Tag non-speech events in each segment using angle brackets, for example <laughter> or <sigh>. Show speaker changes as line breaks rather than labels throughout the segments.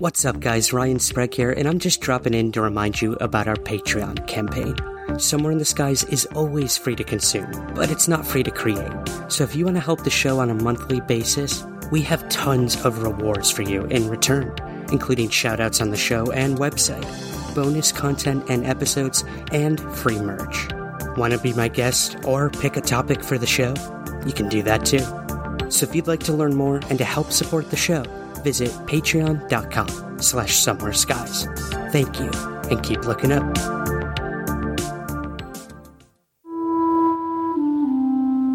What's up, guys? Ryan Sprague here, and I'm just dropping in to remind you about our Patreon campaign. Somewhere in the Skies is always free to consume, but it's not free to create. So if you want to help the show on a monthly basis, we have tons of rewards for you in return, including shoutouts on the show and website, bonus content and episodes, and free merch. Want to be my guest or pick a topic for the show? You can do that too. So if you'd like to learn more and to help support the show, visit patreon.com slash somewhere skies. Thank you, and keep looking up.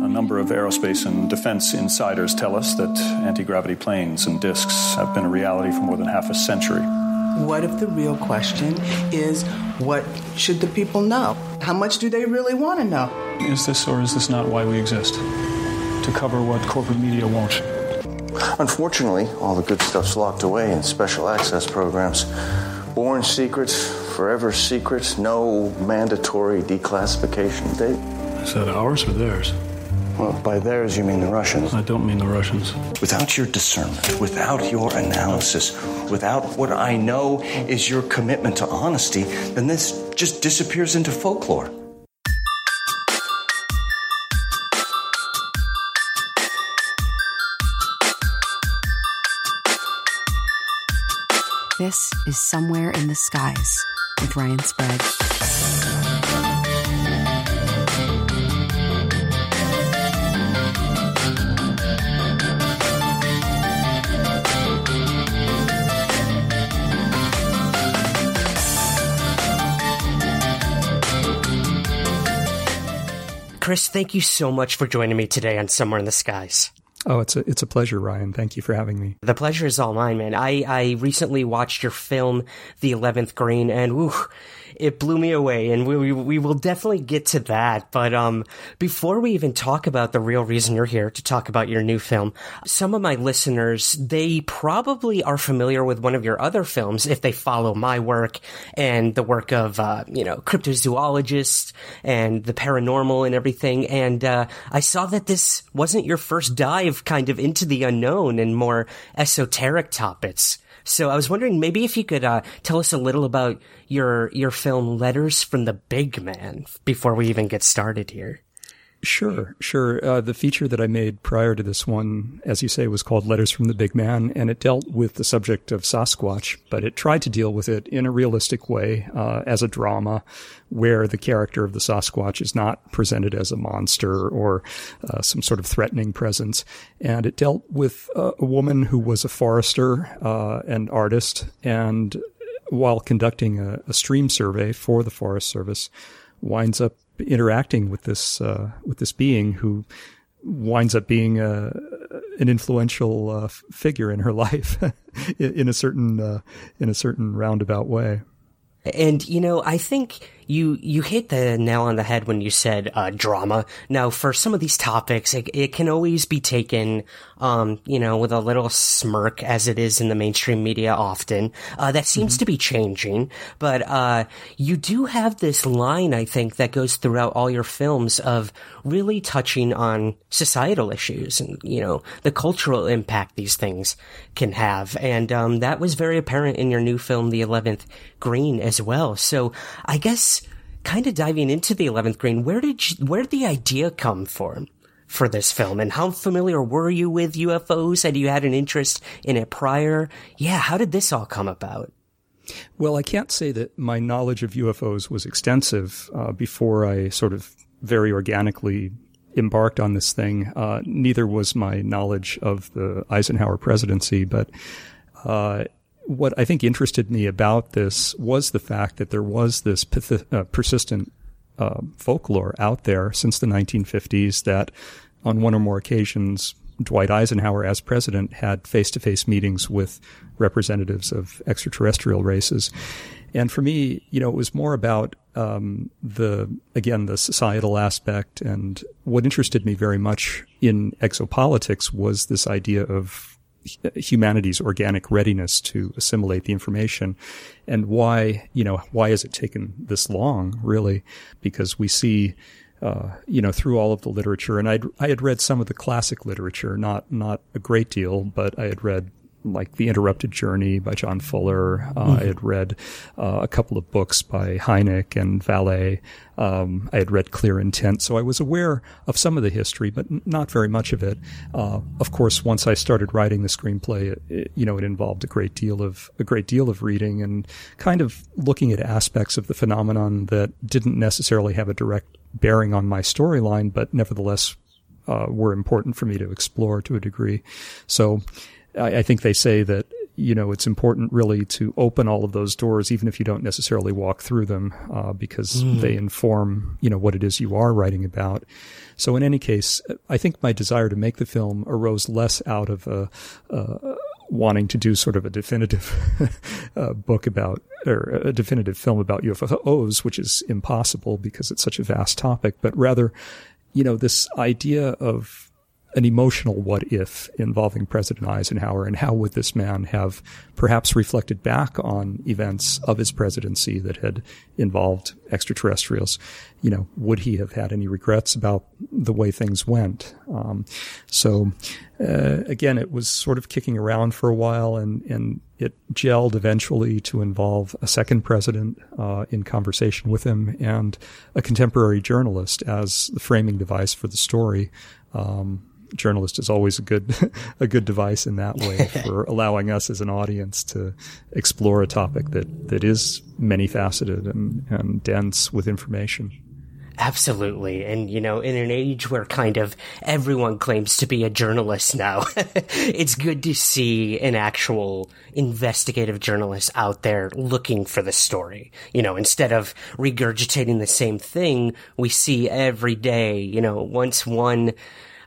A number of aerospace and defense insiders tell us that anti gravity planes and discs have been a reality for more than half a century.
What if the real question is what should the people know? How much do they really want to know?
Is this or is this not why we exist? To cover what corporate media won't.
Unfortunately, all the good stuff's locked away in special access programs. Born secrets, forever secrets, no mandatory declassification date.
Is that ours or theirs?
Well, by theirs, you mean the Russians.
I don't mean the Russians.
Without your discernment, without your analysis, without what I know is your commitment to honesty, then this just disappears into folklore.
This is Somewhere in the Skies with Ryan Sprague.
Chris, thank you so much for joining me today on Somewhere in the Skies.
Oh, it's a it's a pleasure, Ryan. Thank you for having me.
The pleasure is all mine, man. I, I recently watched your film, The Eleventh Green, and whew, it blew me away. And we, we we will definitely get to that. But um, before we even talk about the real reason you're here to talk about your new film, some of my listeners they probably are familiar with one of your other films if they follow my work and the work of uh, you know cryptozoologists and the paranormal and everything. And uh, I saw that this wasn't your first dive kind of into the unknown and more esoteric topics. So I was wondering maybe if you could uh, tell us a little about your your film Letters from the Big Man before we even get started here.
Sure, sure. Uh, the feature that I made prior to this one, as you say, was called Letters from the Big Man, and it dealt with the subject of Sasquatch, but it tried to deal with it in a realistic way uh, as a drama where the character of the Sasquatch is not presented as a monster or uh, some sort of threatening presence. And it dealt with a woman who was a forester, uh, and artist, and while conducting a, a stream survey for the Forest Service, winds up interacting with this uh, with this being who winds up being a, an influential uh, figure in her <laughs> life in a certain uh, in a certain roundabout way.
And you know, I think you you hit the nail on the head when you said uh, drama. Now, for some of these topics, it, it can always be taken, um, you know, with a little smirk, as it is in the mainstream media often. Uh, that seems mm-hmm. to be changing, but uh, you do have this line, I think, that goes throughout all your films of really touching on societal issues and you know the cultural impact these things can have, and um, that was very apparent in your new film, The Eleventh Green, as well. So, I guess kind of diving into the 11th green, where did you, where did the idea come from for this film and how familiar were you with UFOs? Had you had an interest in it prior? Yeah. How did this all come about?
Well, I can't say that my knowledge of UFOs was extensive uh, before I sort of very organically embarked on this thing. Uh, neither was my knowledge of the Eisenhower presidency, but uh, what I think interested me about this was the fact that there was this uh, persistent uh, folklore out there since the 1950s that on one or more occasions Dwight Eisenhower, as president, had face to face meetings with representatives of extraterrestrial races. And for me, you know, it was more about um, the again the societal aspect, and what interested me very much in exopolitics was this idea of humanity's organic readiness to assimilate the information. And why you know why has it taken this long really? Because we see uh, you know through all of the literature and I'd, I had read some of the classic literature not not a great deal but I had read like The Interrupted Journey by John Fuller. Uh, mm-hmm. I had read uh, a couple of books by Hynek and Vallée. Um, I had read Clear Intent, so I was aware of some of the history, but n- not very much of it. Uh, of course, once I started writing the screenplay, it, it, you know, it involved a great deal of a great deal of reading and kind of looking at aspects of the phenomenon that didn't necessarily have a direct bearing on my storyline, but nevertheless uh, were important for me to explore to a degree. So I, I think they say that you know, it's important really to open all of those doors, even if you don't necessarily walk through them, uh, because mm. they inform, you know, what it is you are writing about. So in any case, I think my desire to make the film arose less out of a, uh, wanting to do sort of a definitive <laughs> uh, book about, or a definitive film about UFOs, which is impossible because it's such a vast topic, but rather, you know, this idea of an emotional what if involving President Eisenhower and how would this man have perhaps reflected back on events of his presidency that had involved extraterrestrials. You know, would he have had any regrets about the way things went? Um, so, uh, again, it was sort of kicking around for a while and, and it gelled eventually to involve a second president uh, in conversation with him and a contemporary journalist as the framing device for the story. Um, journalist is always a good <laughs> a good device in that way <laughs> for allowing us as an audience to explore a topic that that is many faceted and, and dense with information.
Absolutely. And, you know, in an age where kind of everyone claims to be a journalist now, <laughs> it's good to see an actual investigative journalist out there looking for the story. You know, instead of regurgitating the same thing we see every day, you know, once one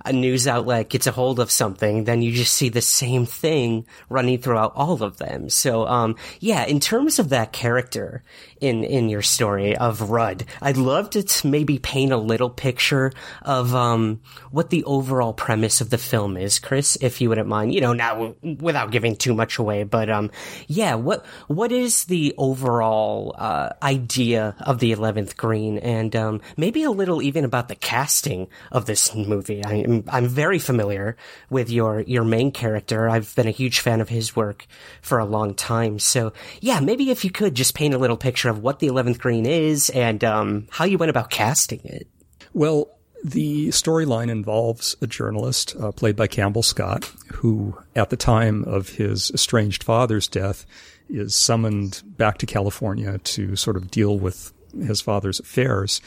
a news outlet gets a hold of something, then you just see the same thing running throughout all of them. So, um, yeah, in terms of that character in, in your story of Rudd, I'd love to maybe paint a little picture of, um, what the overall premise of the film is, Chris, if you wouldn't mind, you know, now without giving too much away, but, um, yeah, what, what is the overall, uh, idea of the 11th Green and, um, maybe a little even about the casting of this movie? I, I'm I'm very familiar with your your main character. I've been a huge fan of his work for a long time. So yeah, maybe if you could just paint a little picture of what the Eleventh Green is and um, how you went about casting it.
Well, the storyline involves a journalist uh, played by Campbell Scott, who, at the time of his estranged father's death, is summoned back to California to sort of deal with his father's affairs.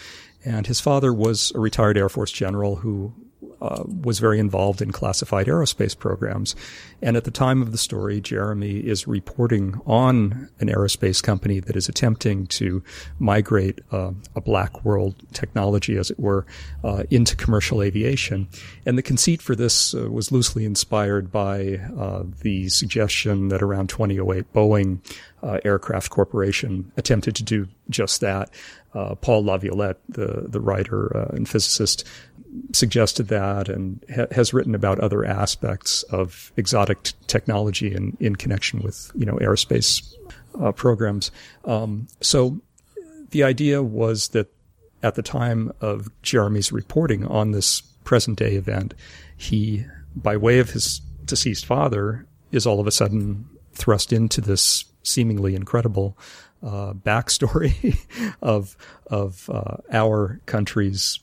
And his father was a retired Air Force general who uh, was very involved in classified aerospace programs. And at the time of the story, Jeremy is reporting on an aerospace company that is attempting to migrate uh, a black world technology, as it were, uh, into commercial aviation. And the conceit for this uh, was loosely inspired by uh, the suggestion that around 2008, Boeing uh, Aircraft Corporation attempted to do just that. Uh, Paul LaViolette, the the writer uh, and physicist, suggested that and ha- has written about other aspects of exotic t- technology in, in connection with you know aerospace uh, programs. Um, so the idea was that at the time of Jeremy's reporting on this present day event, he, by way of his deceased father, is all of a sudden thrust into this seemingly incredible uh, backstory <laughs> of of uh, our country's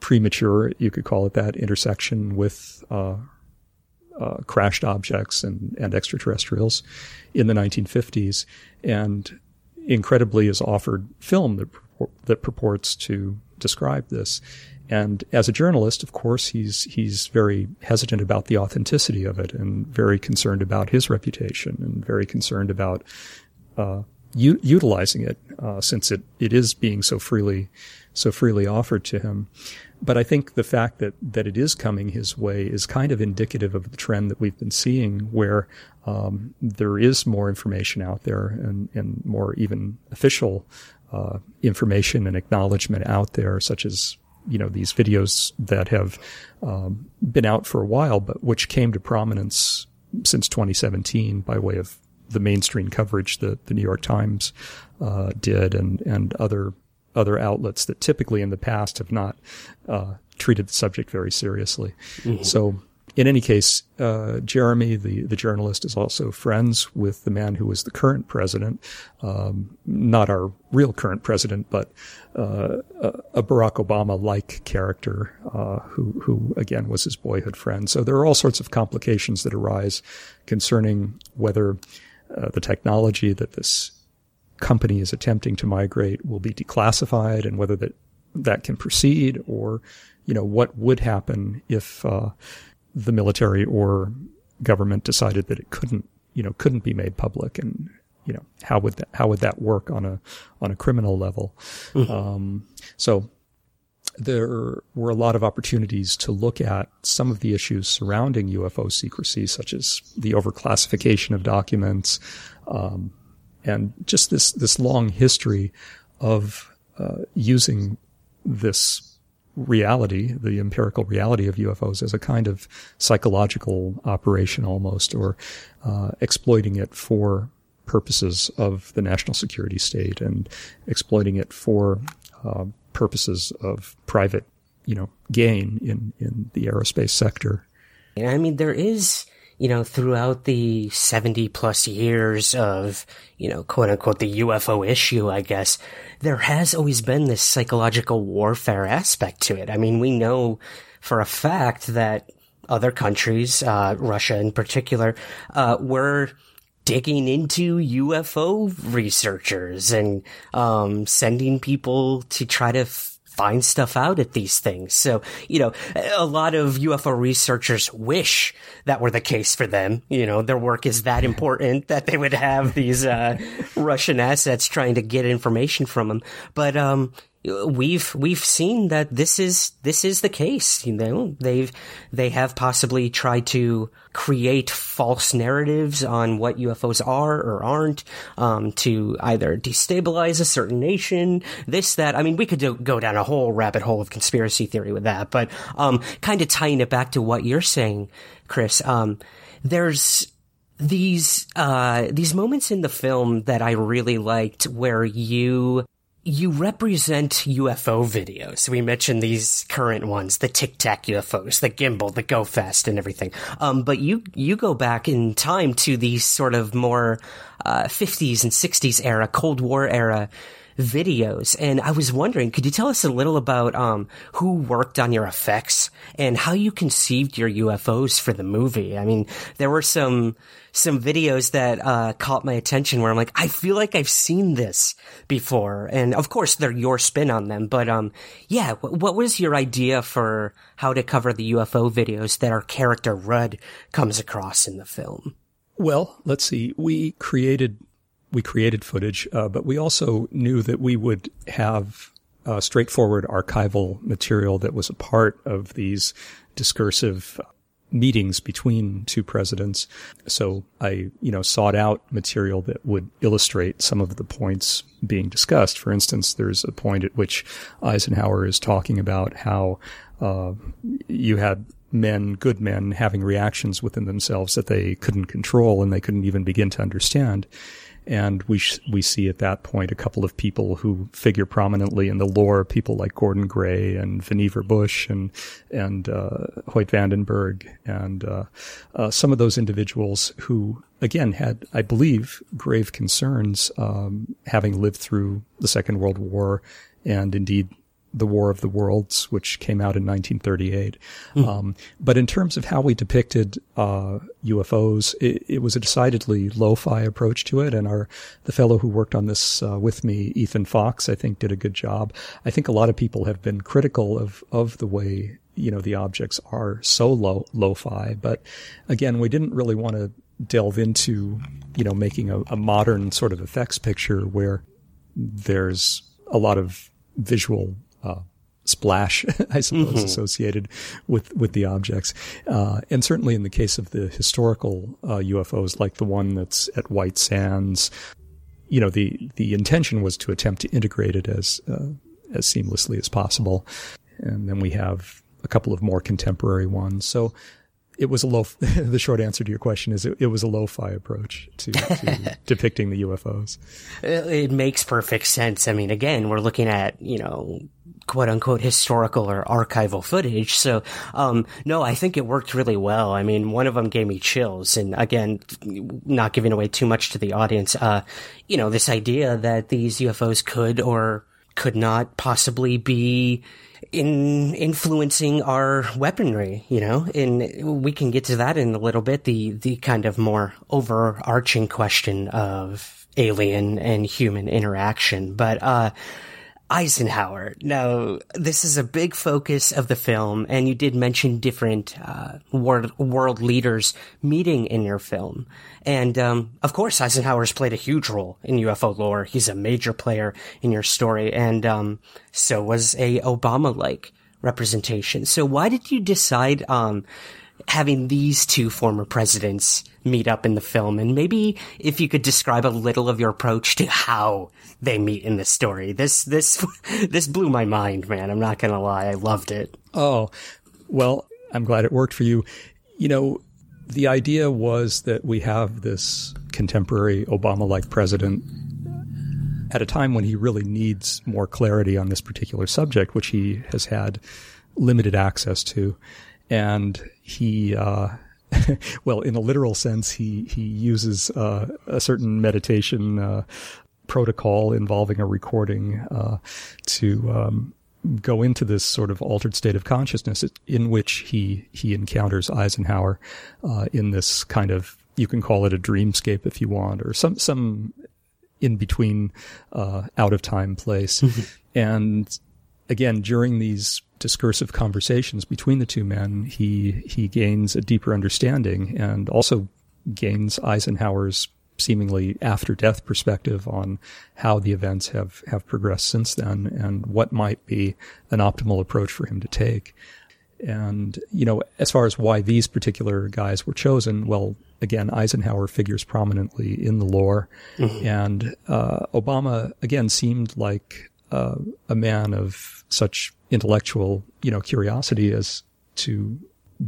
premature, you could call it that, intersection with uh, uh, crashed objects and, and extraterrestrials in the 1950s, and incredibly is offered film that that purports to describe this. And as a journalist, of course, he's he's very hesitant about the authenticity of it, and very concerned about his reputation, and very concerned about uh, u- utilizing it uh, since it, it is being so freely so freely offered to him. But I think the fact that that it is coming his way is kind of indicative of the trend that we've been seeing, where um, there is more information out there and, and more even official uh, information and acknowledgement out there, such as you know these videos that have um, been out for a while, but which came to prominence since 2017 by way of the mainstream coverage that the New York Times uh, did and and other other outlets that typically in the past have not uh, treated the subject very seriously. Mm-hmm. So in any case, uh, Jeremy, the, the journalist, is also friends with the man who was the current president, um, not our real current president, but uh, a Barack Obama-like character uh, who, who again was his boyhood friend. So there are all sorts of complications that arise concerning whether uh, the technology that this company is attempting to migrate will be declassified and whether that that can proceed or you know what would happen if uh, the military or government decided that it couldn't you know couldn't be made public and you know how would that how would that work on a on a criminal level mm-hmm. um, so there were a lot of opportunities to look at some of the issues surrounding UFO secrecy, such as the overclassification of documents, um, and just this this long history of uh, using this reality, the empirical reality of UFOs, as a kind of psychological operation almost, or uh, exploiting it for purposes of the national security state and exploiting it for uh, purposes of private, you know, gain in in the aerospace sector.
I mean, there is you know, throughout the 70 plus years of, you know, quote unquote, the UFO issue, I guess, there has always been this psychological warfare aspect to it. I mean, we know for a fact that other countries, uh, Russia in particular, uh, were digging into UFO researchers and, um, sending people to try to f- find stuff out at these things. So, you know, a lot of UFO researchers wish that were the case for them. You know, their work is that important <laughs> that they would have these, uh, Russian assets trying to get information from them. But, um, we've we've seen that this is this is the case. You know, they've they have possibly tried to create false narratives on what UFOs are or aren't, um, to either destabilize a certain nation, this that. I mean, we could do, go down a whole rabbit hole of conspiracy theory with that, but um, kind of tying it back to what you're saying, Chris. Um, there's these uh, these moments in the film that I really liked where you you represent UFO videos. We mentioned these current ones, the Tic Tac UFOs, the gimbal, the Go Fast and everything. Um, but you, you go back in time to these sort of more, uh, 50s and 60s era, Cold War era videos. And I was wondering, could you tell us a little about um, who worked on your effects and how you conceived your UFOs for the movie? I mean, there were some some videos that uh, caught my attention where I'm like, I feel like I've seen this before, and of course they're your spin on them. But um, yeah, what was your idea for how to cover the UFO videos that our character Rudd comes across in the film?
Well, let's see. We created we created footage, uh, but we also knew that we would have uh, straightforward archival material that was a part of these discursive meetings between two presidents. So I, you know, sought out material that would illustrate some of the points being discussed. For instance, there's a point at which Eisenhower is talking about how uh, you had men, good men, having reactions within themselves that they couldn't control and they couldn't even begin to understand. And we sh- we see at that point a couple of people who figure prominently in the lore, people like Gordon Gray and Vannevar Bush and and uh, Hoyt Vandenberg and uh, uh, some of those individuals who again had, I believe, grave concerns, um, having lived through the Second World War and indeed the War of the Worlds, which came out in 1938. Mm. Um, but in terms of how we depicted uh, UFOs, it, it, was a decidedly lo-fi approach to it, and our the fellow who worked on this uh, with me, Ethan Fox, I think did a good job. I think a lot of people have been critical of of the way you know the objects are so low lo-fi, but again, we didn't really want to delve into, you know, making a, a modern sort of effects picture where there's a lot of visual uh, splash, <laughs> I suppose, mm-hmm. associated with with the objects. Uh, and certainly in the case of the historical uh, UFOs, like the one that's at White Sands, you know, the the intention was to attempt to integrate it as uh, as seamlessly as possible. And then we have a couple of more contemporary ones. So it was a low. <laughs> the short answer to your question is it, it was a lo-fi approach to, to <laughs> depicting the UFOs.
It makes perfect sense. I mean, again, we're looking at you know quote unquote historical or archival footage. So, um, no, I think it worked really well. I mean, one of them gave me chills. And again, not giving away too much to the audience, uh, you know, this idea that these UFOs could or could not possibly be in influencing our weaponry, you know, and we can get to that in a little bit. The, the kind of more overarching question of alien and human interaction. But, uh, Eisenhower. Now, this is a big focus of the film, and you did mention different uh, world world leaders meeting in your film. And um, of course, Eisenhower's played a huge role in UFO lore. He's a major player in your story, and um, so was a Obama-like representation. So, why did you decide um, having these two former presidents meet up in the film? And maybe if you could describe a little of your approach to how they meet in the story. This, this, <laughs> this blew my mind, man. I'm not going to lie. I loved it.
Oh, well, I'm glad it worked for you. You know, the idea was that we have this contemporary Obama like president at a time when he really needs more clarity on this particular subject, which he has had limited access to. And he, uh, <laughs> well, in a literal sense, he he uses uh, a certain meditation uh, protocol involving a recording uh, to um, go into this sort of altered state of consciousness in which he he encounters Eisenhower uh, in this kind of you can call it a dreamscape if you want, or some some in between uh, out of time place, and again during these discursive conversations between the two men, he he gains a deeper understanding and also gains Eisenhower's seemingly after death perspective on how the events have, have progressed since then and what might be an optimal approach for him to take. And, you know, as far as why these particular guys were chosen, well, again, Eisenhower figures prominently in the lore. Mm-hmm. And uh, Obama, again, seemed like uh, a man of such intellectual, you know, curiosity as to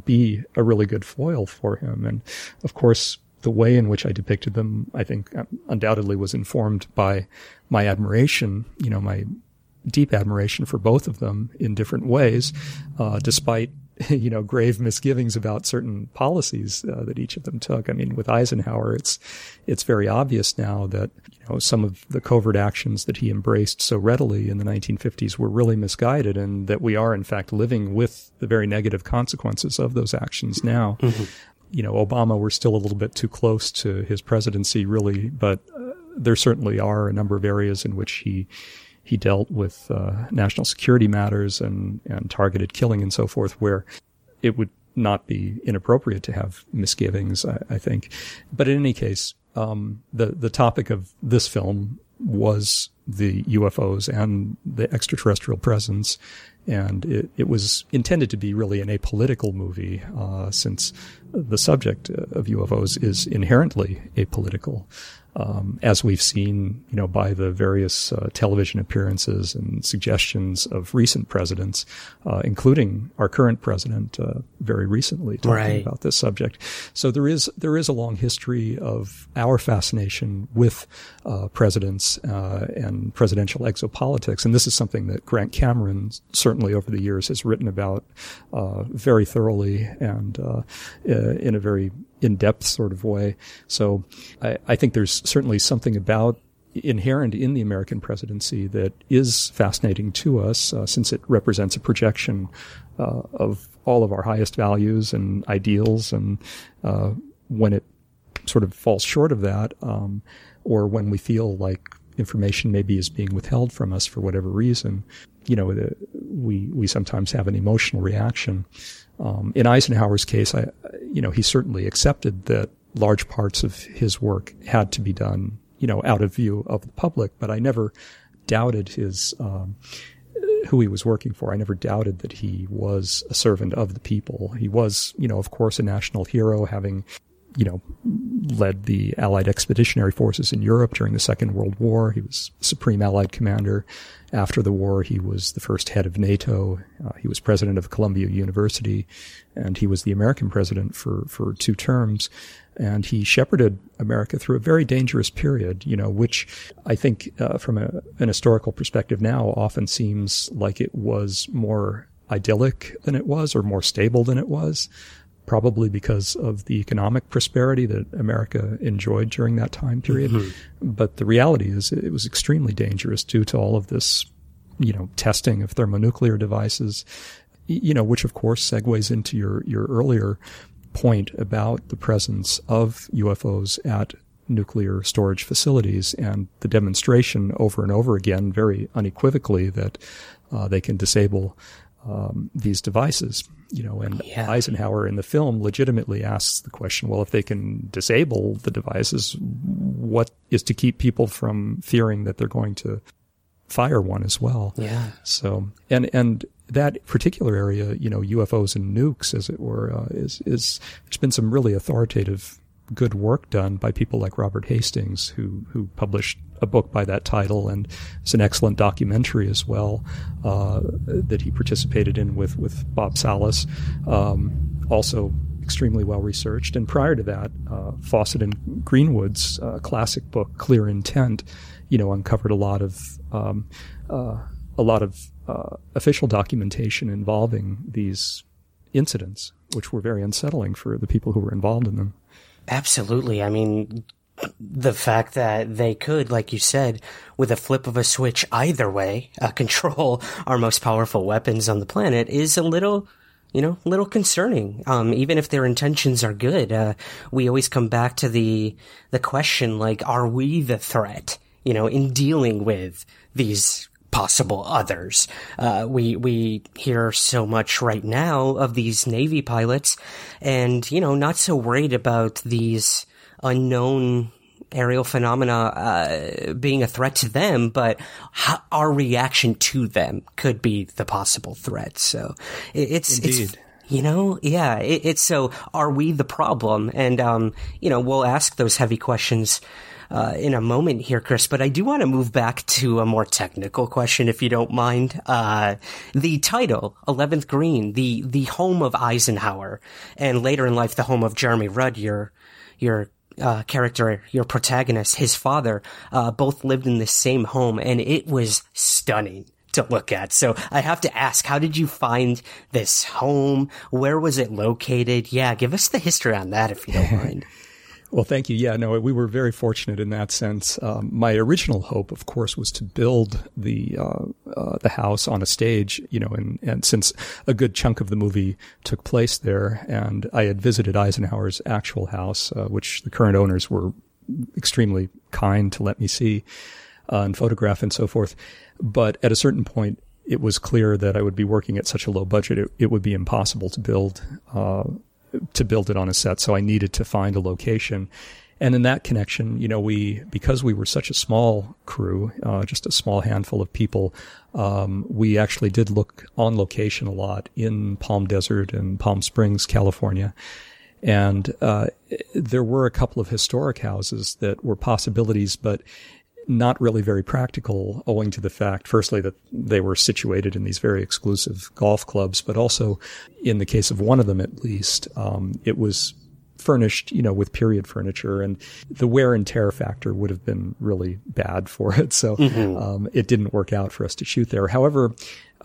be a really good foil for him. And of course, the way in which I depicted them, I think um, undoubtedly was informed by my admiration, you know, my deep admiration for both of them in different ways, uh, despite <laughs> you know grave misgivings about certain policies uh, that each of them took. I mean, with Eisenhower, it's it's very obvious now that you know some of the covert actions that he embraced so readily in the 1950s were really misguided, and that we are in fact living with the very negative consequences of those actions now. Mm-hmm you know, Obama, we're still a little bit too close to his presidency, really, but uh, there certainly are a number of areas in which he he dealt with uh, national security matters and and targeted killing and so forth, where it would not be inappropriate to have misgivings. I, I think, but in any case, um, the the topic of this film was the UFOs and the extraterrestrial presence and it, it, was intended to be really an apolitical movie, uh, since the subject of UFOs is inherently apolitical um, as we've seen, you know, by the various uh, television appearances and suggestions of recent presidents, uh, including our current president, uh, very recently talking right. about this subject. So there is there is a long history of our fascination with uh, presidents uh, and presidential exopolitics, and this is something that Grant Cameron certainly over the years has written about uh, very thoroughly and in a very in-depth sort of way. So I, I think there's certainly something about inherent in the American presidency that is fascinating to us uh, since it represents a projection uh, of all of our highest values and ideals. And uh, when it sort of falls short of that, um, or when we feel like information maybe is being withheld from us for whatever reason, you know, the, we we sometimes have an emotional reaction. Um, in Eisenhower's case, I, you know, he certainly accepted that large parts of his work had to be done, you know, out of view of the public. But I never doubted his um, who he was working for. I never doubted that he was a servant of the people. He was, you know, of course, a national hero, having you know, led the Allied expeditionary forces in Europe during the Second World War. He was Supreme Allied Commander. After the war, he was the first head of NATO. Uh, he was president of Columbia University, and he was the American president for, for two terms. And he shepherded America through a very dangerous period, you know, which I think, uh, from a, an historical perspective now, often seems like it was more idyllic than it was, or more stable than it was probably because of the economic prosperity that America enjoyed during that time period. Mm-hmm. But the reality is it was extremely dangerous due to all of this, you know, testing of thermonuclear devices, you know, which of course segues into your, your earlier point about the presence of UFOs at nuclear storage facilities and the demonstration over and over again, very unequivocally, that uh, they can disable um, these devices. You know, and yeah. Eisenhower in the film legitimately asks the question: Well, if they can disable the devices, what is to keep people from fearing that they're going to fire one as well?
Yeah.
So, and and that particular area, you know, UFOs and nukes, as it were, uh, is is there's been some really authoritative good work done by people like Robert Hastings, who who published a book by that title, and it's an excellent documentary as well uh, that he participated in with with Bob Salas. Um, also extremely well researched. And prior to that, uh, Fawcett and Greenwood's uh, classic book, Clear Intent, you know, uncovered a lot of um, uh, a lot of uh, official documentation involving these incidents, which were very unsettling for the people who were involved in them.
Absolutely. I mean, the fact that they could, like you said, with a flip of a switch either way, uh, <laughs> control our most powerful weapons on the planet is a little, you know, a little concerning. Um, even if their intentions are good, uh, we always come back to the, the question, like, are we the threat, you know, in dealing with these possible others. Uh, we we hear so much right now of these Navy pilots, and you know, not so worried about these unknown aerial phenomena uh, being a threat to them, but how, our reaction to them could be the possible threat. So it, it's
Indeed.
it's you know, yeah, it, it's so. Are we the problem? And um, you know, we'll ask those heavy questions uh, in a moment here, Chris, but I do want to move back to a more technical question, if you don't mind. Uh, the title, 11th Green, the, the home of Eisenhower, and later in life, the home of Jeremy Rudd, your, your, uh, character, your protagonist, his father, uh, both lived in the same home, and it was stunning to look at. So I have to ask, how did you find this home? Where was it located? Yeah, give us the history on that if you don't <laughs> mind.
Well, thank you. Yeah, no, we were very fortunate in that sense. Um, my original hope, of course, was to build the uh, uh, the house on a stage. You know, and, and since a good chunk of the movie took place there, and I had visited Eisenhower's actual house, uh, which the current owners were extremely kind to let me see uh, and photograph and so forth. But at a certain point, it was clear that I would be working at such a low budget, it, it would be impossible to build uh, to build it on a set. So I needed to find a location. And in that connection, you know, we, because we were such a small crew, uh, just a small handful of people, um, we actually did look on location a lot in Palm Desert and Palm Springs, California. And, uh, there were a couple of historic houses that were possibilities, but not really very practical owing to the fact, firstly, that they were situated in these very exclusive golf clubs, but also in the case of one of them at least, um, it was furnished, you know, with period furniture and the wear and tear factor would have been really bad for it. <laughs> So, mm-hmm. um, it didn't work out for us to shoot there. However,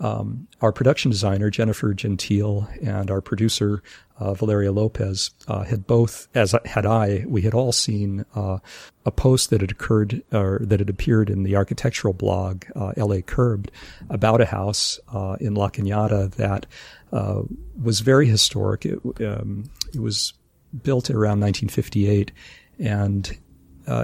um, our production designer, Jennifer Gentile, and our producer, uh, Valeria Lopez, uh, had both, as had I, we had all seen uh, a post that had occurred, or that had appeared in the architectural blog, uh, LA Curbed, about a house uh, in La Cañada that uh, was very historic. It, um, it, was built around 1958, and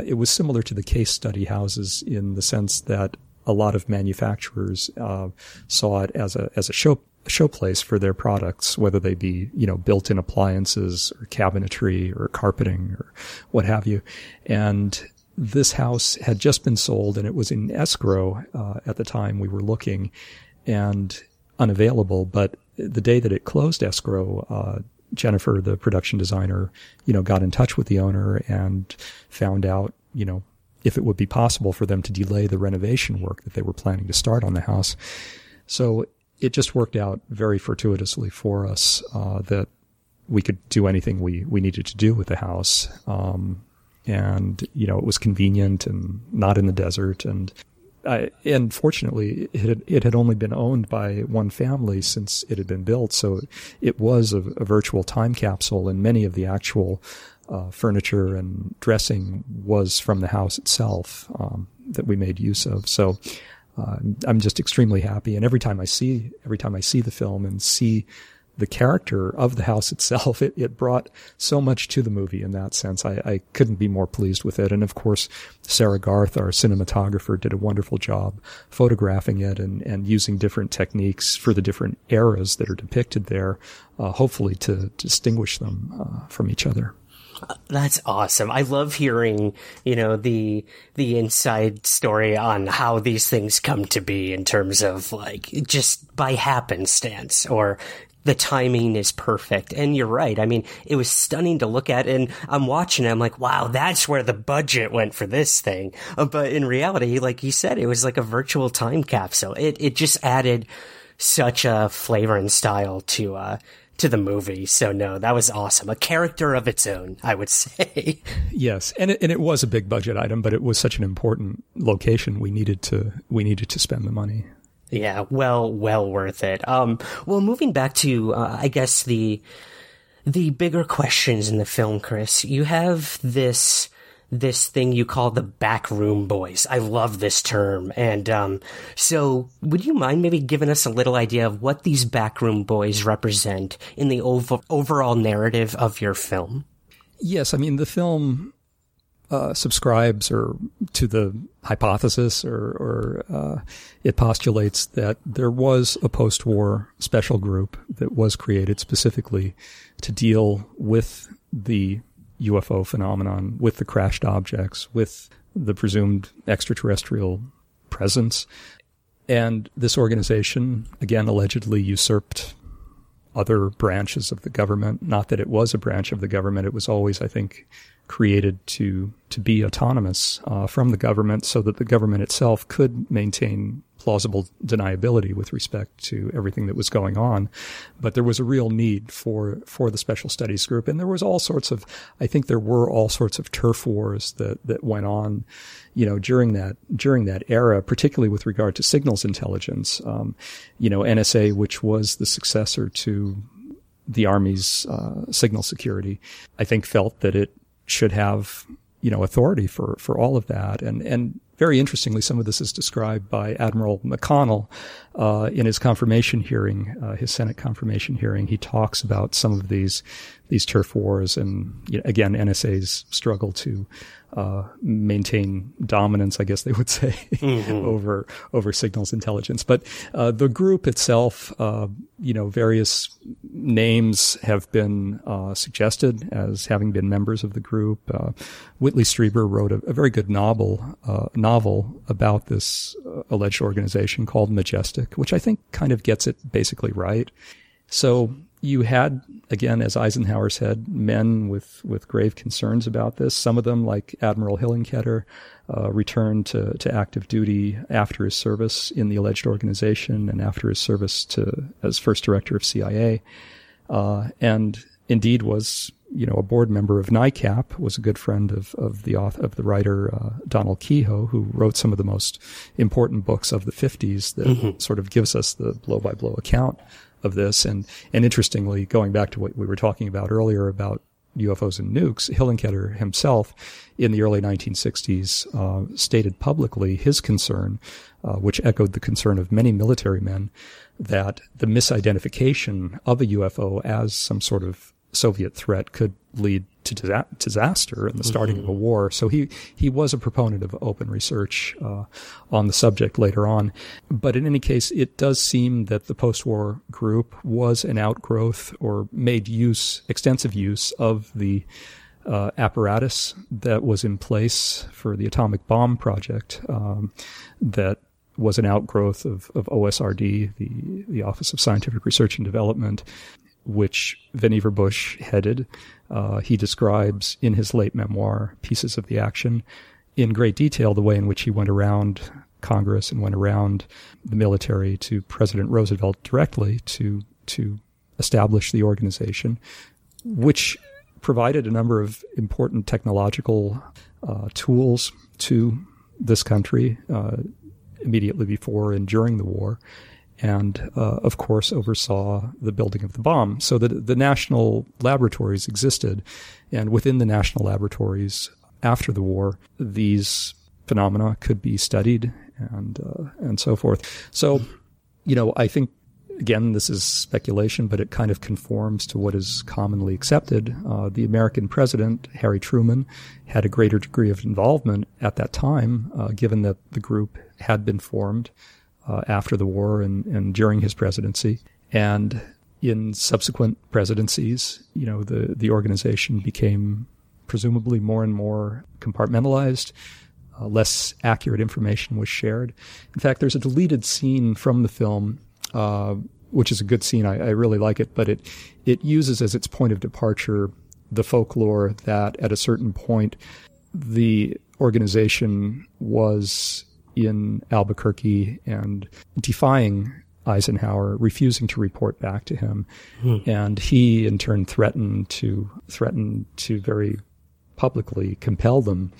it was similar to the case study houses in the sense that a lot of manufacturers uh, saw it as a as a show showplace for their products, whether they be, you know, built-in appliances or cabinetry or carpeting or what have you. And this house had just been sold and it was in escrow uh, at the time we were looking and unavailable. But the day that it closed escrow, uh, Jennifer, the production designer, you know, got in touch with the owner and found out, you know, if it would be possible for them to delay the renovation work that they were planning to start on the house. So it just worked out very fortuitously for us uh, that we could do anything we, we needed to do with the house. Um, and, you know, it was convenient and not in the desert. And, I, and fortunately, it had, it had only been owned by one family since it had been built. So it was a, a virtual time capsule and many of the actual uh, furniture and dressing was from the house itself um, that we made use of. So uh, I'm just extremely happy. And every time I see every time I see the film and see the character of the house <laughs> itself, it, it brought so much to the movie in that sense. I, I couldn't be more pleased with it. And of course, Sarah Garth, our cinematographer, did a wonderful job photographing it and, and using different techniques for the different eras that are depicted there, uh, hopefully to distinguish them uh, from each other.
That's awesome. I love hearing, you know, the the inside story on how these things come to be in terms of like just by happenstance or the timing is perfect. And you're right. I mean, it was stunning to look at and I'm watching it. I'm like, wow, that's where the budget went for this thing. Uh, but in reality, like you said, it was like a virtual time capsule. It, it just added such a flavor and style to, uh, to the movie. So no, that was awesome. A character of its own, I would say. <laughs>
Yes, and it, and it was a big budget item, but it was such an important location. We needed to we needed to spend the money.
Yeah, well, well worth it. Um, well, moving back to, uh, I guess the the bigger questions in the film, Chris. You have this this thing you call the backroom boys. I love this term. And um, so, would you mind maybe giving us a little idea of what these backroom boys represent in the ov- overall narrative of your film?
Yes, I mean the film uh, subscribes or to the hypothesis or, or uh, it postulates that there was a post-war special group that was created specifically to deal with the UFO phenomenon, with the crashed objects, with the presumed extraterrestrial presence. And this organization, again, allegedly usurped other branches of the government. Not that it was a branch of the government. It was always, I think, created to to be autonomous uh, from the government, so that the government itself could maintain plausible deniability with respect to everything that was going on. But there was a real need for for the special studies group, and there was all sorts of. I think there were all sorts of turf wars that that went on, you know, during that during that era, particularly with regard to signals intelligence. Um, you know, NSA, which was the successor to the Army's uh, signal security, I think felt that it should have, you know, authority for, for all of that. And, and very interestingly, some of this is described by Admiral McConnell uh, in his confirmation hearing, uh, his Senate confirmation hearing. He talks about some of these these turf wars and you know, again NSA's struggle to uh, maintain dominance, I guess they would <laughs> say, mm-hmm. over over signals intelligence. But uh, the group itself, uh, you know, various names have been uh, suggested as having been members of the group. Uh, Whitley Strieber wrote a, a very good novel uh, novel about this alleged organization called Majestic, which I think kind of gets it basically right. So you had, again, as Eisenhower said, men with, with grave concerns about this. Some of them, like Admiral Hillenkoetter, uh, returned to, to active duty after his service in the alleged organization and after his service to as first director of CIA, uh, and indeed was you know a board member of NICAP, was a good friend of of the author, of the writer uh, Donald Keyhoe, who wrote some of the most important books of the 50s that mm-hmm. sort of gives us the blow by blow account of this. And, and interestingly, going back to what we were talking about earlier about UFOs and nukes, Hillenkoetter himself in the early 1960s uh, stated publicly his concern, uh, which echoed the concern of many military men, that the misidentification of a UFO as some sort of Soviet threat could lead to disa- disaster and the starting mm-hmm. of a war. So he he was a proponent of open research uh, on the subject later on. But in any case, it does seem that the post-war group was an outgrowth or made use extensive use of the uh, apparatus that was in place for the atomic bomb project um, that was an outgrowth of, of OSRD, the, the Office of Scientific Research and Development, which Vannevar Bush headed. Uh, he describes in his late memoir, Pieces of the Action, in great detail the way in which he went around Congress and went around the military to President Roosevelt directly to to establish the organization, which provided a number of important technological uh, tools to this country uh, immediately before and during the war, and uh, of course oversaw the building of the bomb. So that the national laboratories existed, and within the national laboratories after the war, these phenomena could be studied and uh, and so forth. So, you know, I think again, this is speculation, but it kind of conforms to what is commonly accepted. Uh, the American president, Harry Truman, had a greater degree of involvement at that time, uh, given that the group had been formed uh, after the war and, and during his presidency. And in subsequent presidencies, you know, the, the organization became presumably more and more compartmentalized. Uh, less accurate information was shared. In fact, there's a deleted scene from the film uh, which is a good scene. I, I, really like it, but it it uses as its point of departure the folklore that at a certain point the organization was in Albuquerque and defying Eisenhower, refusing to report back to him, hmm. and he in turn threatened to threaten to very publicly compel them,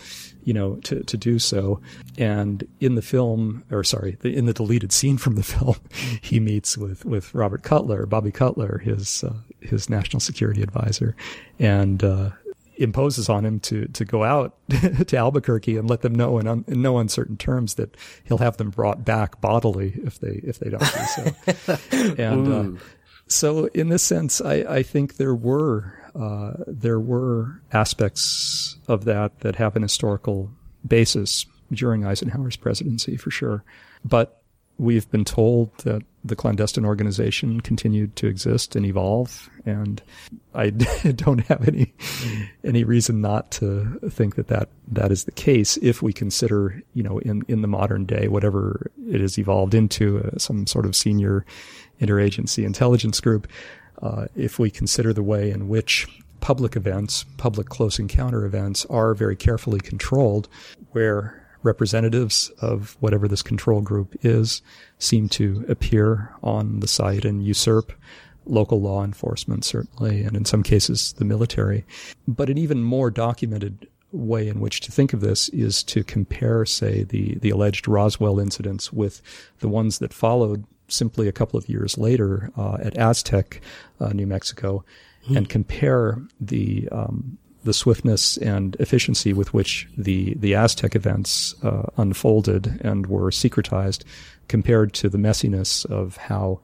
you know, to, to do so. And in the film, or sorry, in the deleted scene from the <laughs> film, he meets with, with Robert Cutler, Bobby Cutler, his, uh, his national security advisor, and, uh, imposes on him to, to go out <laughs> to Albuquerque and let them know in, un, in no uncertain terms that he'll have them brought back bodily if they, if they don't do so. <laughs> and, uh, so in this sense, I, I think there were uh, there were aspects of that that have an historical basis during Eisenhower's presidency, for sure. But we've been told that the clandestine organization continued to exist and evolve, and I <laughs> don't have any any reason not to think that, that that is the case if we consider, you know, in in the modern day, whatever it has evolved into, uh, some sort of senior interagency intelligence group uh, if we consider the way in which public events, public close encounter events, are very carefully controlled, where representatives of whatever this control group is seem to appear on the site and usurp local law enforcement, certainly, and in some cases the military. But an even more documented way in which to think of this is to compare, say, the, the alleged Roswell incidents with the ones that followed simply a couple of years later uh, at Aztec, uh, New Mexico, mm. and compare the um, the swiftness and efficiency with which the the Aztec events uh, unfolded and were secretized, compared to the messiness of how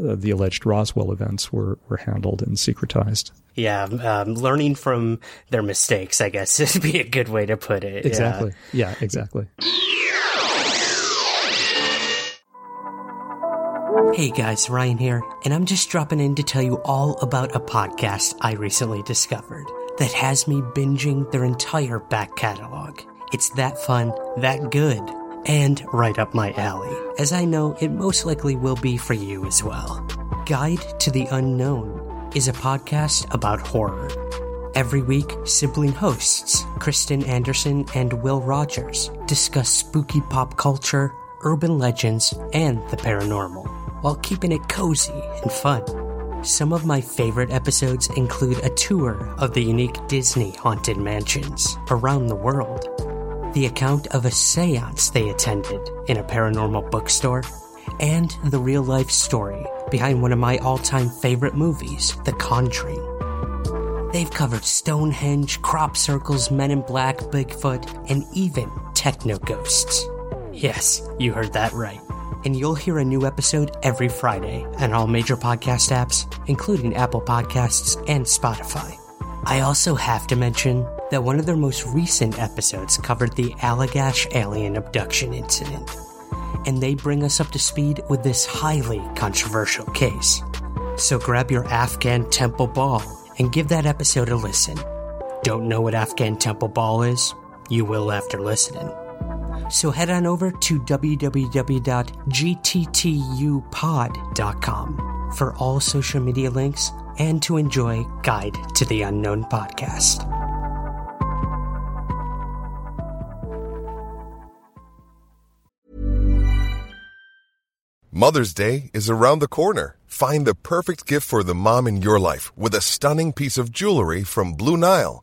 uh, the alleged Roswell events were were handled and secretized.
Yeah, um, learning from their mistakes, I guess, <laughs> would be a good way to put it.
Exactly. yeah, yeah exactly.
Hey guys, Ryan here, and I'm just dropping in to tell you all about a podcast I recently discovered that has me binging their entire back catalog. It's that fun, that good, and right up my alley, as I know it most likely will be for you as well. Guide to the Unknown is a podcast about horror. Every week, sibling hosts Kristen Anderson and Will Rogers discuss spooky pop culture, urban legends, and the paranormal while keeping it cozy and fun. Some of my favorite episodes include a tour of the unique Disney haunted mansions around the world, the account of a seance they attended in a paranormal bookstore, and the real life story behind one of my all time favorite movies, The Conjuring. They've covered Stonehenge, crop circles, Men in Black, Bigfoot, and even techno ghosts. Yes, you heard that right and you'll hear a new episode every Friday on all major podcast apps, including Apple Podcasts and Spotify. I also have to mention that one of their most recent episodes covered the Allagash alien abduction incident, and they bring us up to speed with this highly controversial case. So grab your Afghan temple ball and give that episode a listen. Don't know what Afghan temple ball is? You will after listening. So head on over to www.gttupod.com for all social media links and to enjoy Guide to the Unknown podcast.
Mother's Day is around the corner. Find the perfect gift for the mom in your life with a stunning piece of jewelry from Blue Nile.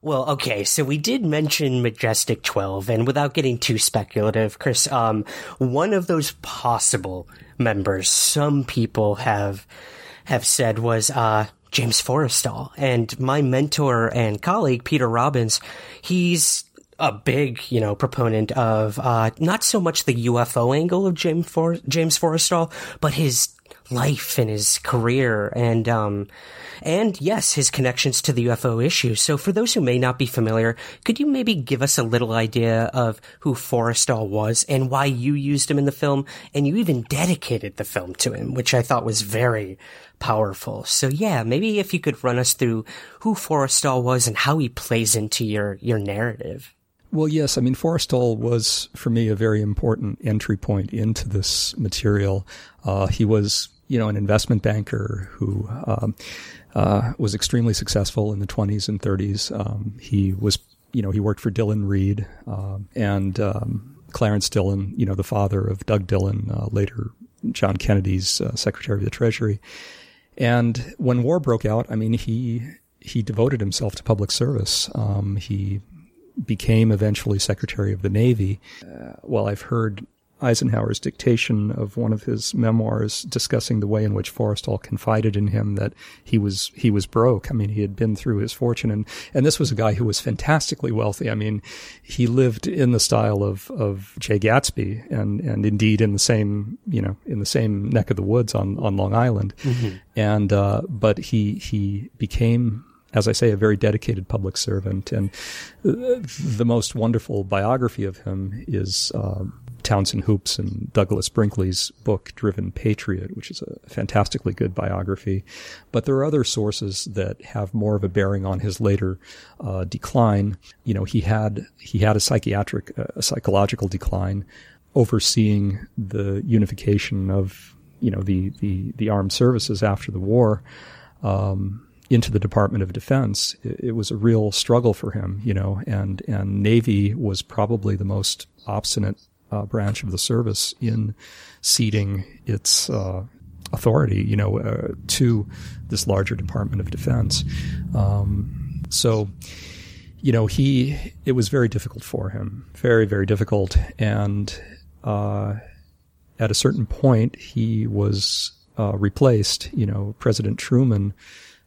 Well, okay, so we did mention Majestic 12, and without getting too speculative, Chris, um, one of those possible members some people have have said was uh, James Forrestal. And my mentor and colleague, Peter Robbins, he's a big, you know, proponent of uh, not so much the UFO angle of James, For- James Forrestal, but his life and his career and um and yes his connections to the UFO issue so for those who may not be familiar could you maybe give us a little idea of who Forrestal was and why you used him in the film and you even dedicated the film to him which I thought was very powerful so yeah maybe if you could run us through who Forrestal was and how he plays into your your narrative
well, yes. I mean, Forrestal was, for me, a very important entry point into this material. Uh, he was you know, an investment banker who um, uh, was extremely successful in the 20s and 30s. Um, he was, you know, he worked for Dillon Read um, and um, Clarence Dillon, you know, the father of Doug Dillon, uh, later John Kennedy's uh, Secretary of the Treasury. And when war broke out, I mean, he he devoted himself to public service. Um, he became eventually Secretary of the Navy. Uh, well, I've heard Eisenhower's dictation of one of his memoirs discussing the way in which Forrestal confided in him that he was he was broke. I mean, he had been through his fortune, and and this was a guy who was fantastically wealthy. I mean, he lived in the style of of Jay Gatsby, and and indeed in the same you know in the same neck of the woods on on Long Island, mm-hmm. and uh, but he he became as I say, a very dedicated public servant. And uh, the most wonderful biography of him is uh, Townsend Hoopes and Douglas Brinkley's book, Driven Patriot, which is a fantastically good biography. But there are other sources that have more of a bearing on his later uh, decline. You know, he had he had a psychiatric, uh, a psychological decline, overseeing the unification of you know the the the armed services after the war. Um, into the Department of Defense, it, it, was a real struggle for him, you know, and, and Navy was probably the most obstinate uh, branch of the service in ceding its uh, authority, you know, uh, to this larger Department of Defense. Um, so, you know, he it was very difficult for him, very very difficult, and uh, at a certain point he was uh, replaced. You know, President Truman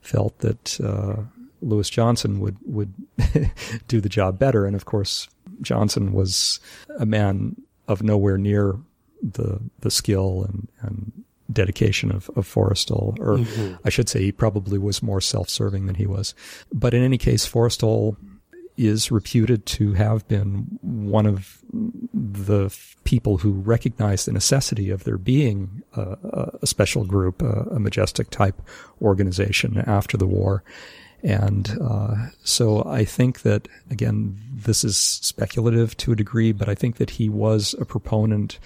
felt that uh, Louis Johnson would would <laughs> do the job better. And of course, Johnson was a man of nowhere near the the skill and, and dedication of, of Forrestal, or mm-hmm. I should say he probably was more self-serving than he was. But in any case, Forrestal is reputed to have been one of the people who recognized the necessity of there being a, a special group, a, a, majestic type organization after the war. And uh, so I think that, again, this is speculative to a degree, but I think that he was a proponent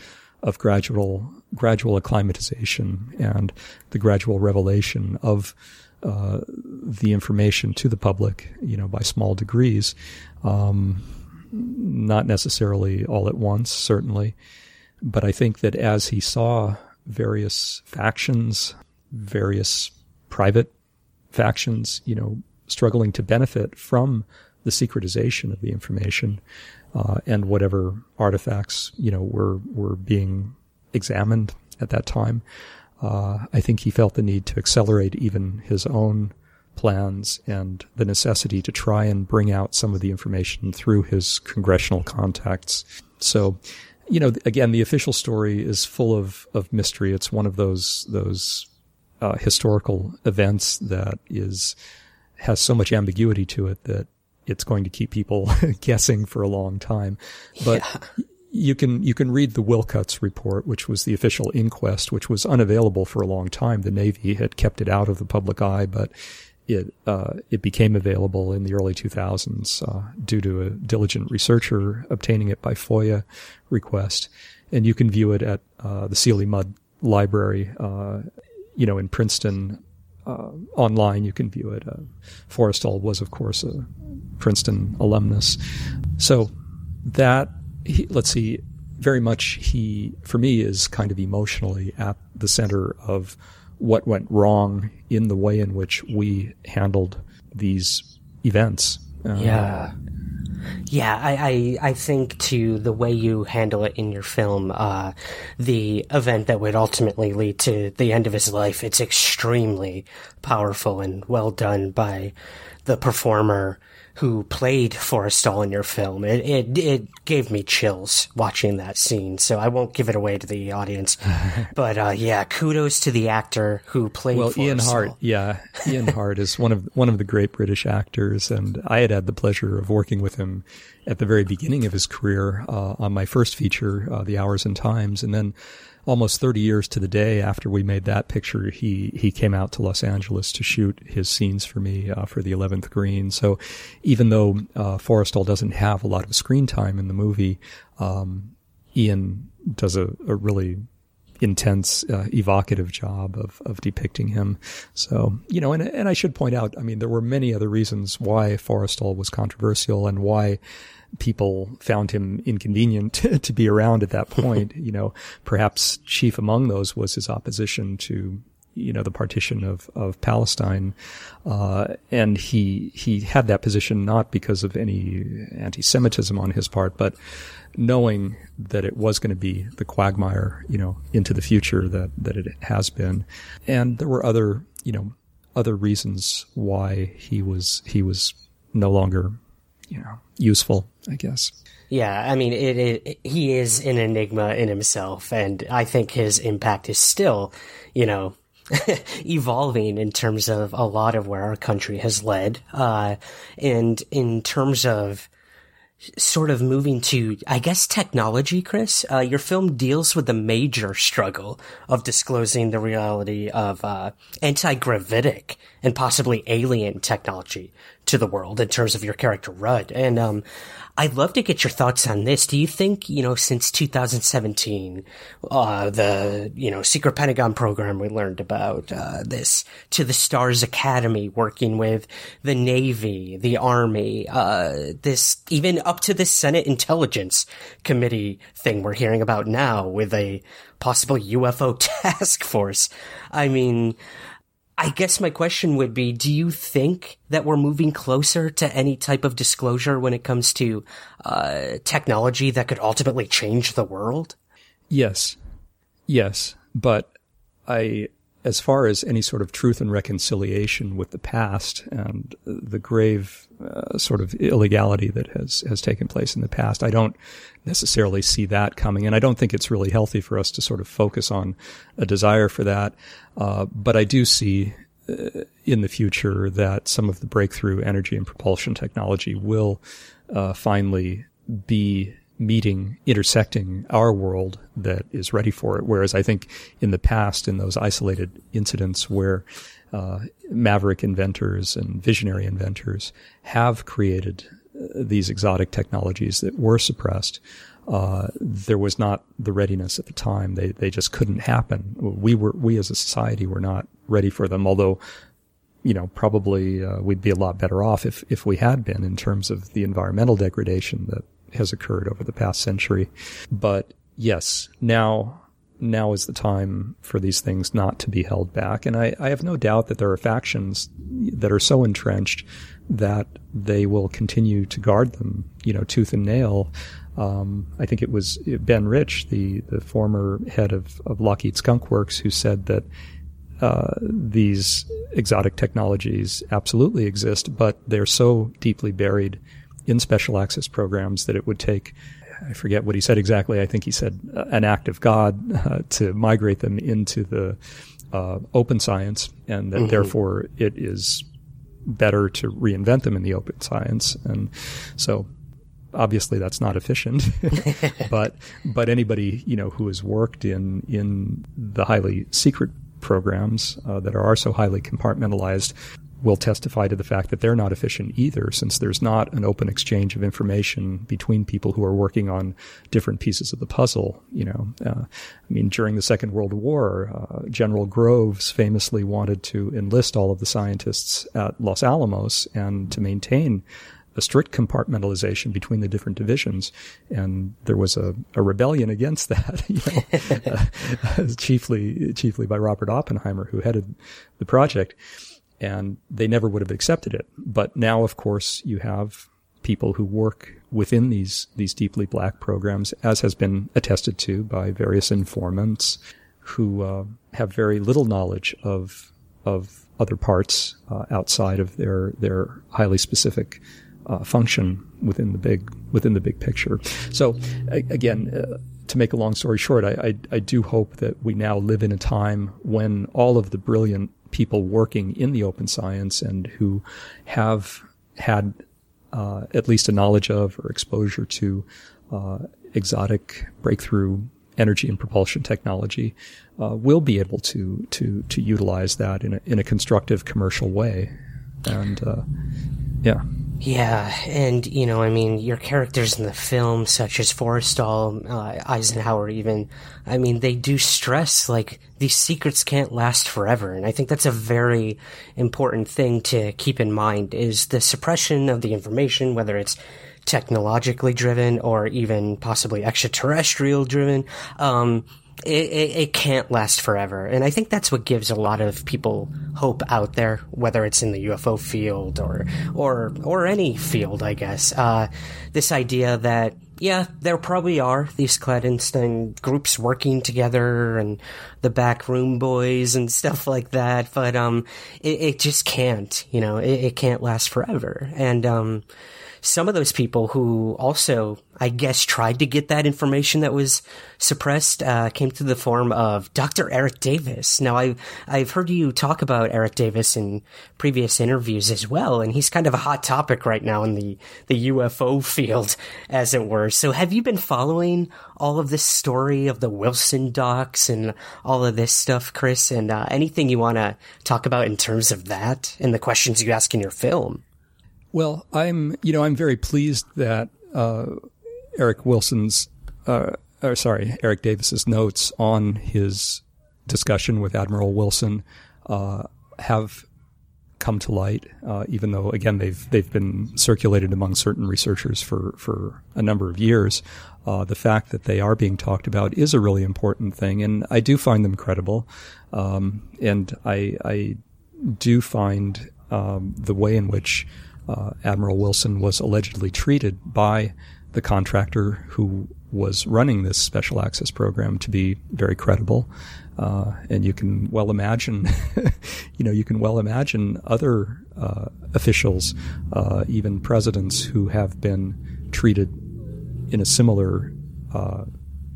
of gradual gradual acclimatization and the gradual revelation of uh, the information to the public, you know, by small degrees, um, not necessarily all at once, certainly, but I think that as he saw various factions, various private factions, you know, struggling to benefit from the secretization of the information, uh, and whatever artifacts, you know, were were being examined at that time. Uh, I think he felt the need to accelerate even his own plans and the necessity to try and bring out some of the information through his congressional contacts. So, you know, again, the official story is full of, of mystery. It's one of those, those, uh, historical events that is, has so much ambiguity to it that it's going to keep people <laughs> guessing for a long time. But yeah you can you can read the Willcutts report, which was the official inquest, which was unavailable for a long time. The Navy had kept it out of the public eye, but it uh, it became available in the early 2000s uh, due to a diligent researcher obtaining it by FOIA request, and you can view it at uh, the Seeley Mudd Library, uh, you know, in Princeton. Uh, online, you can view it. Uh, Forrestal was, of course, a Princeton alumnus, so that he, let's see, very much he, for me, is kind of emotionally at the center of what went wrong in the way in which we handled these events.
Uh, yeah. Yeah, I, I, I think to the way you handle it in your film, uh, the event that would ultimately lead to the end of his life, it's extremely powerful and well done by the performer who played Forrestal in your film. It, it, it gave me chills watching that scene, so I won't give it away to the audience. <laughs> but uh, yeah, kudos to the actor who played.
Well,
Forrestal.
Ian Hart, yeah, Ian <laughs> Hart is one of one of the great British actors, and I had had the pleasure of working with him at the very beginning of his career uh, on my first feature, uh, The Hours and Times, and then almost 30 years to the day after we made that picture, he, he came out to Los Angeles to shoot his scenes for me uh, for the 11th Green. So even though uh, Forrestal doesn't have a lot of screen time in the movie, um, Ian does a, a really intense, uh, evocative job of, of depicting him. So, you know, and, and I should point out, I mean, there were many other reasons why Forrestal was controversial and why people found him inconvenient <laughs> to be around at that <laughs> point. you know, perhaps chief among those was his opposition to you know the partition of of Palestine, uh, and he he had that position not because of any anti-Semitism on his part, but knowing that it was going to be the quagmire, you know, into the future that that it has been, and there were other you know other reasons why he was he was no longer you know useful, I guess.
Yeah, I mean, it, it, he is an enigma in himself, and I think his impact is still, you know, <laughs> evolving in terms of a lot of where our country has led, uh, and in terms of sort of moving to, I guess, technology, Chris. Uh, your film deals with the major struggle of disclosing the reality of uh, anti-gravitic and possibly alien technology to the world in terms of your character Rudd. And um, I'd love to get your thoughts on this. Do you think, you know, since 2017, uh, the, you know, secret Pentagon program we learned about, uh, this to the STARS Academy working with the Navy, the Army, uh, this even up to the Senate Intelligence Committee thing we're hearing about now with a possible UFO <laughs> task force. I mean, I guess my question would be, do you think that we're moving closer to any type of disclosure when it comes to uh, technology that could ultimately change the world?
Yes. Yes. But I as far as any sort of truth and reconciliation with the past and the grave uh, sort of illegality that has has taken place in the past, I don't necessarily see that coming, and I don't think it's really healthy for us to sort of focus on a desire for that. Uh, but I do see uh, in the future that some of the breakthrough energy and propulsion technology will uh, finally be meeting, intersecting our world that is ready for it. Whereas I think in the past, in those isolated incidents where uh, maverick inventors and visionary inventors have created uh, these exotic technologies that were suppressed, uh, there was not the readiness at the time. They they just couldn't happen. We were we as a society were not ready for them. Although, you know, probably uh, we'd be a lot better off if if we had been in terms of the environmental degradation that has occurred over the past century. But yes, now now is the time for these things not to be held back. And I, I, have no doubt that there are factions that are so entrenched that they will continue to guard them, you know, tooth and nail. Um, I think it was Ben Rich, the, the former head of, of Lockheed Skunk Works, who said that uh, these exotic technologies absolutely exist, but they're so deeply buried in special access programs that it would take I forget what he said exactly. I think he said uh, an act of God uh, to migrate them into the uh, open science, and that mm-hmm. therefore it is better to reinvent them in the open science. And so, obviously, that's not efficient. <laughs> but but anybody you know who has worked in in the highly secret programs uh, that are so highly compartmentalized will testify to the fact that they're not efficient either, since there's not an open exchange of information between people who are working on different pieces of the puzzle. You know, uh, I mean, during the Second World War, uh, General Groves famously wanted to enlist all of the scientists at Los Alamos and to maintain a strict compartmentalization between the different divisions, and there was a, a rebellion against <laughs> that, you know, uh, <laughs> chiefly chiefly by Robert Oppenheimer, who headed the project and they never would have accepted it. But now, of course, you have people who work within these these deeply black programs, as has been attested to by various informants who uh, have very little knowledge of of other parts uh, outside of their their highly specific uh, function within the big within the big picture. So again. Uh, to make a long story short, I, I, I do hope that we now live in a time when all of the brilliant people working in the open science and who have had uh, at least a knowledge of or exposure to uh, exotic breakthrough energy and propulsion technology uh, will be able to to to utilize that in a in a constructive commercial way, and uh, yeah.
Yeah, and you know, I mean, your characters in the film, such as Forrestal, uh, Eisenhower, even, I mean, they do stress like these secrets can't last forever, and I think that's a very important thing to keep in mind: is the suppression of the information, whether it's technologically driven or even possibly extraterrestrial driven. Um, it, it, it, can't last forever. And I think that's what gives a lot of people hope out there, whether it's in the UFO field or, or, or any field, I guess. Uh, this idea that, yeah, there probably are these clandestine groups working together and the backroom boys and stuff <laughs> like that, but, um, it, it just can't, you know, it, can't last forever. And, um, some of those people who also, I guess, tried to get that information that was suppressed uh, came to the form of Dr. Eric Davis. Now, I've I've heard you talk about Eric Davis in previous interviews as well, and he's kind of a hot topic right now in the the UFO field, as it were. So, have you been following all of this story of the Wilson docs and all of this stuff, Chris? And uh, anything you want to talk about in terms of that and the questions you ask in your film?
Well, I'm, you know, I'm very pleased that uh, Eric Wilson's, uh, or sorry, Eric Davis's notes on his discussion with Admiral Wilson uh, have come to light, uh, even though again they've they've been circulated among certain researchers for for a number of years. Uh, the fact that they are being talked about is a really important thing, and I do find them credible, um, and I I do find um, the way in which uh, Admiral Wilson was allegedly treated by the contractor who was running this special access program to be very credible. Uh, and you can well imagine, <laughs> you know, you can well imagine other uh, officials, uh, even presidents who have been treated in a similar uh,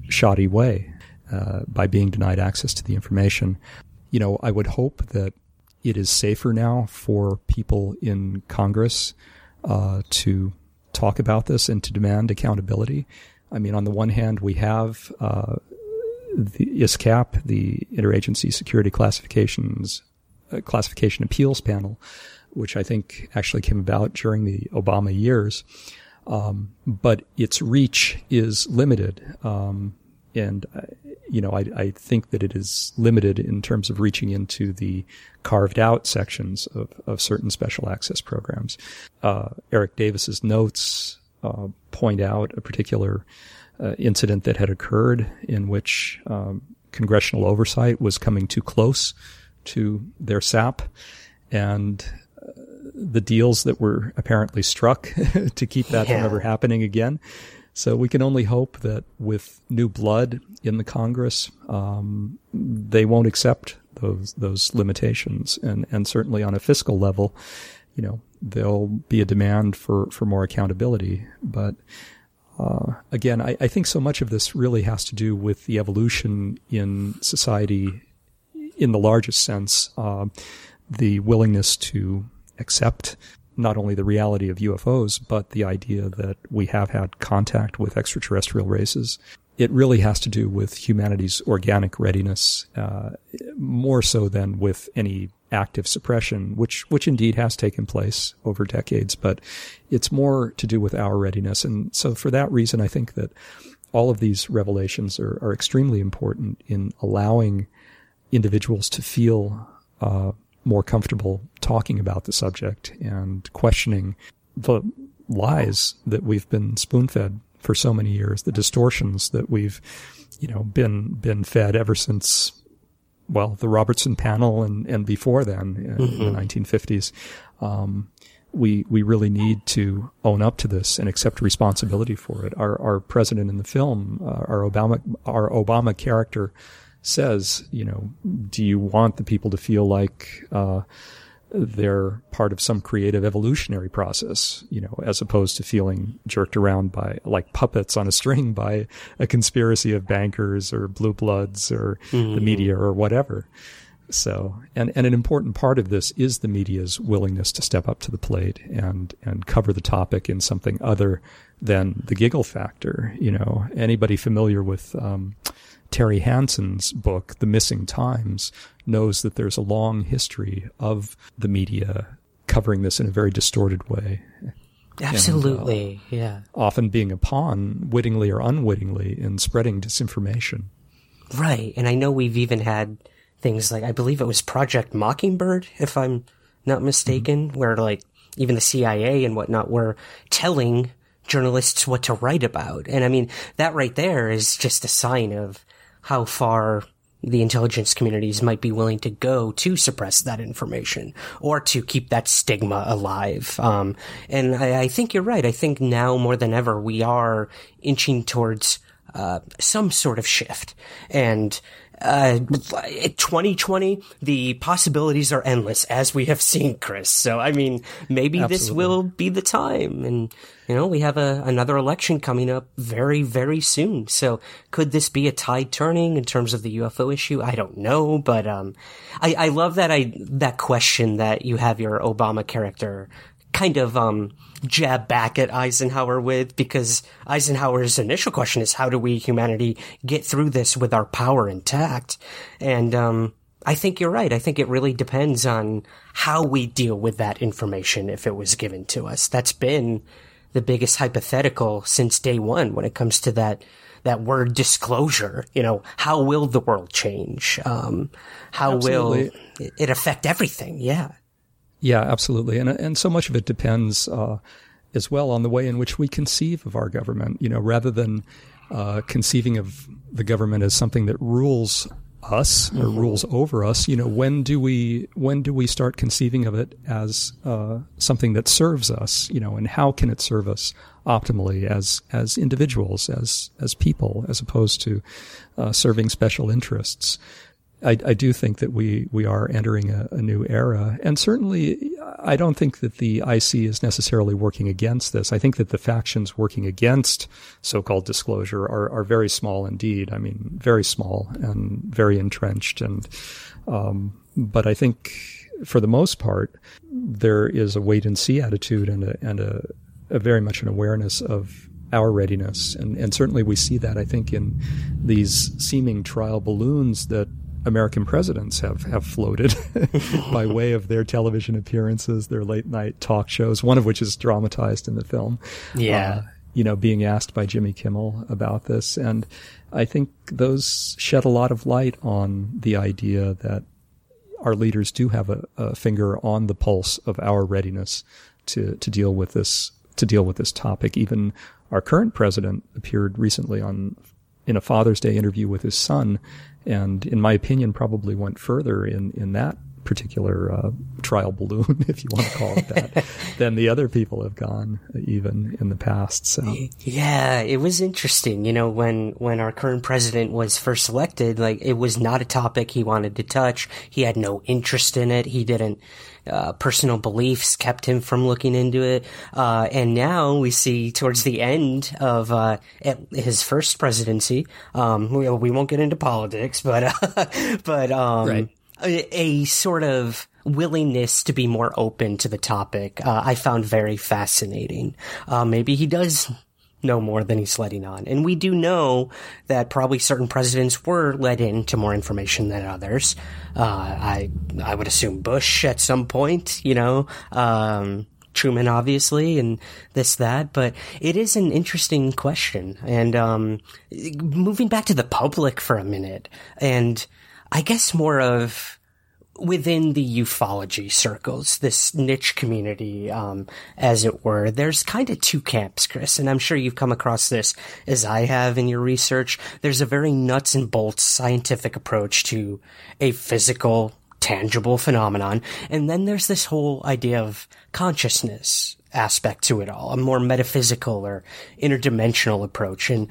shoddy way uh, by being denied access to the information. You know, I would hope that it is safer now for people in Congress uh, to talk about this and to demand accountability. I mean, on the one hand, we have uh, the ISCAP, the Interagency Security Classifications uh, Classification Appeals Panel, which I think actually came about during the Obama years. Um, but its reach is limited. Um, and uh, you know, I, I, think that it is limited in terms of reaching into the carved out sections of, of certain special access programs. Uh, Eric Davis's notes uh, point out a particular uh, incident that had occurred in which um, congressional oversight was coming too close to their SAP, and uh, the deals that were apparently struck <laughs> to keep that yeah. from ever happening again. So we can only hope that with new blood in the Congress, um, they won't accept those those limitations, and and certainly on a fiscal level, you know, there'll be a demand for for more accountability. But uh, again, I, I think so much of this really has to do with the evolution in society, in the largest sense, uh, the willingness to accept not only the reality of UFOs, but the idea that we have had contact with extraterrestrial races. It really has to do with humanity's organic readiness, uh, more so than with any active suppression, which which indeed has taken place over decades. But it's more to do with our readiness, and so for that reason, I think that all of these revelations are, are extremely important in allowing individuals to feel uh, more comfortable talking about the subject and questioning the lies that we've been spoon fed for so many years, the distortions that we've, you know, been, been fed ever since, well, the Robertson panel and, and before then in mm-hmm. the 1950s. Um, we, we really need to own up to this and accept responsibility for it. Our, our president in the film, uh, our Obama, our Obama character, says, you know, do you want the people to feel like uh, they're part of some creative evolutionary process, you know, as opposed to feeling jerked around by like puppets on a string <laughs> by a conspiracy of bankers or blue bloods or mm-hmm. the media or whatever. So, and, and an important part of this is the media's willingness to step up to the plate and, and cover the topic in something other than the giggle factor. You know, anybody familiar with, um, Terry Hansen's book, The Missing Times, knows that there's a long history of the media covering this in a very distorted way.
Absolutely, and, uh, yeah.
Often being a pawn, wittingly or unwittingly, in spreading disinformation.
Right, and I know we've even had things like I believe it was Project Mockingbird, if I'm not mistaken, mm-hmm. where like even the CIA and whatnot were telling journalists what to write about. And I mean, that right there is just a sign of how far the intelligence communities might be willing to go to suppress that information or to keep that stigma alive. Um, and I, I, think you're right. I think now more than ever we are inching towards uh, some sort of shift. And uh, 2020, the possibilities are endless, as we have seen, Chris. So, I mean, maybe Absolutely. this will be the time. And, you know, we have a, another election coming up very, very soon. So, could this be a tide turning in terms of the UFO issue? I don't know, but, um, I, I love that I, that question that you have your Obama character kind of um, jab back at Eisenhower with because Eisenhower's initial question is how do we humanity get through this with our power intact? And um, I think you're right. I think it really depends on how we deal with that information if it was given to us. That's been the biggest hypothetical since day one when it comes to that that word disclosure. You know, how will the world change? Um, how Absolutely. will it affect everything? Yeah.
Yeah, absolutely. And, and so much of it depends, uh, as well on the way in which we conceive of our government, you know, rather than, uh, conceiving of the government as something that rules us or
Mhm.
rules over us, you know, when do we when do we start conceiving of it as uh, something that serves us, you know, and how can it serve us optimally as as individuals, as as people, as opposed to uh, serving special interests? I, I do think that we we are entering a, a new era, and certainly I don't think that the IC is necessarily working against this. I think that the factions working against so-called disclosure are are very small indeed. I mean, very small and very entrenched, and um, but I think for the most part there is a wait and see attitude and a and a, a very much an awareness of our readiness, and and certainly we see that I think in these seeming trial balloons that American presidents have, have floated <laughs> by way of their television appearances, their late night talk shows, one of which is dramatized in the film.
Yeah.
Uh, you know, being asked by Jimmy Kimmel about this. And I think those shed a lot of light on the idea that our leaders do have a, a finger on the pulse of our readiness to, to deal with this, to deal with this topic. Even our current president appeared recently on, in a Father's Day interview with his son and in my opinion, probably went further in in that particular uh, trial balloon, <laughs> if you want to call it that, <laughs> than the other people have gone even in the past. So
Yeah, it was interesting. You know, when when our current president was first elected, like it was not a topic he wanted to touch. He had no interest in it. He didn't. Uh, personal beliefs kept him from looking into it. Uh, and now we see towards the end of uh, his first presidency, um, we, we won't get into politics, but <laughs> but um,
Right.
a, a sort of willingness to be more open to the topic. Uh, I found very fascinating. Uh, maybe he does know more than he's letting on. And we do know that probably certain presidents were let into more information than others. Uh, I, I would assume Bush at some point, you know, um, Truman, obviously, and this, that, but it is an interesting question. And, um, moving back to the public for a minute, and I guess more of, within the ufology circles, this niche community, um, as it were, there's kind of two camps, Chris, and I'm sure you've come across this as I have in your research. There's a very nuts and bolts scientific approach to a physical, tangible phenomenon, and then there's this whole idea of consciousness aspect to it all, a more metaphysical or interdimensional approach, and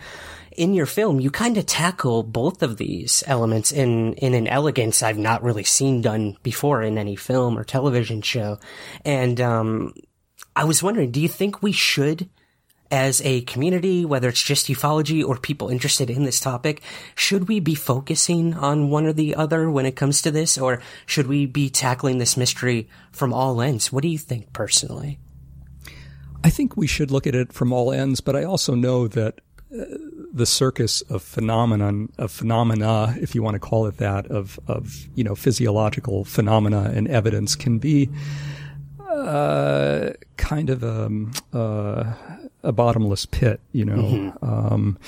in your film, you kind of tackle both of these elements in, in an elegance I've not really seen done before in any film or television show. And, um, I was wondering, do you think we should, as a community, whether it's just ufology or people interested in this topic, should we be focusing on one or the other when it comes to this, or should we be tackling this mystery from all ends? What do you think personally?
I think we should look at it from all ends, but I also know that uh, the circus of phenomenon of phenomena, if you want to call it that, of of you know physiological phenomena and evidence can be uh, kind of a, uh, a bottomless pit, you know.
Mhm.
Um,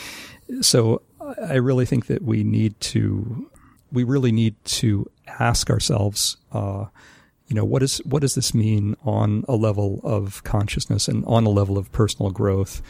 so I really think that we need to we really need to ask ourselves. Uh, you know what is what does this mean on a level of consciousness and on a level of personal growth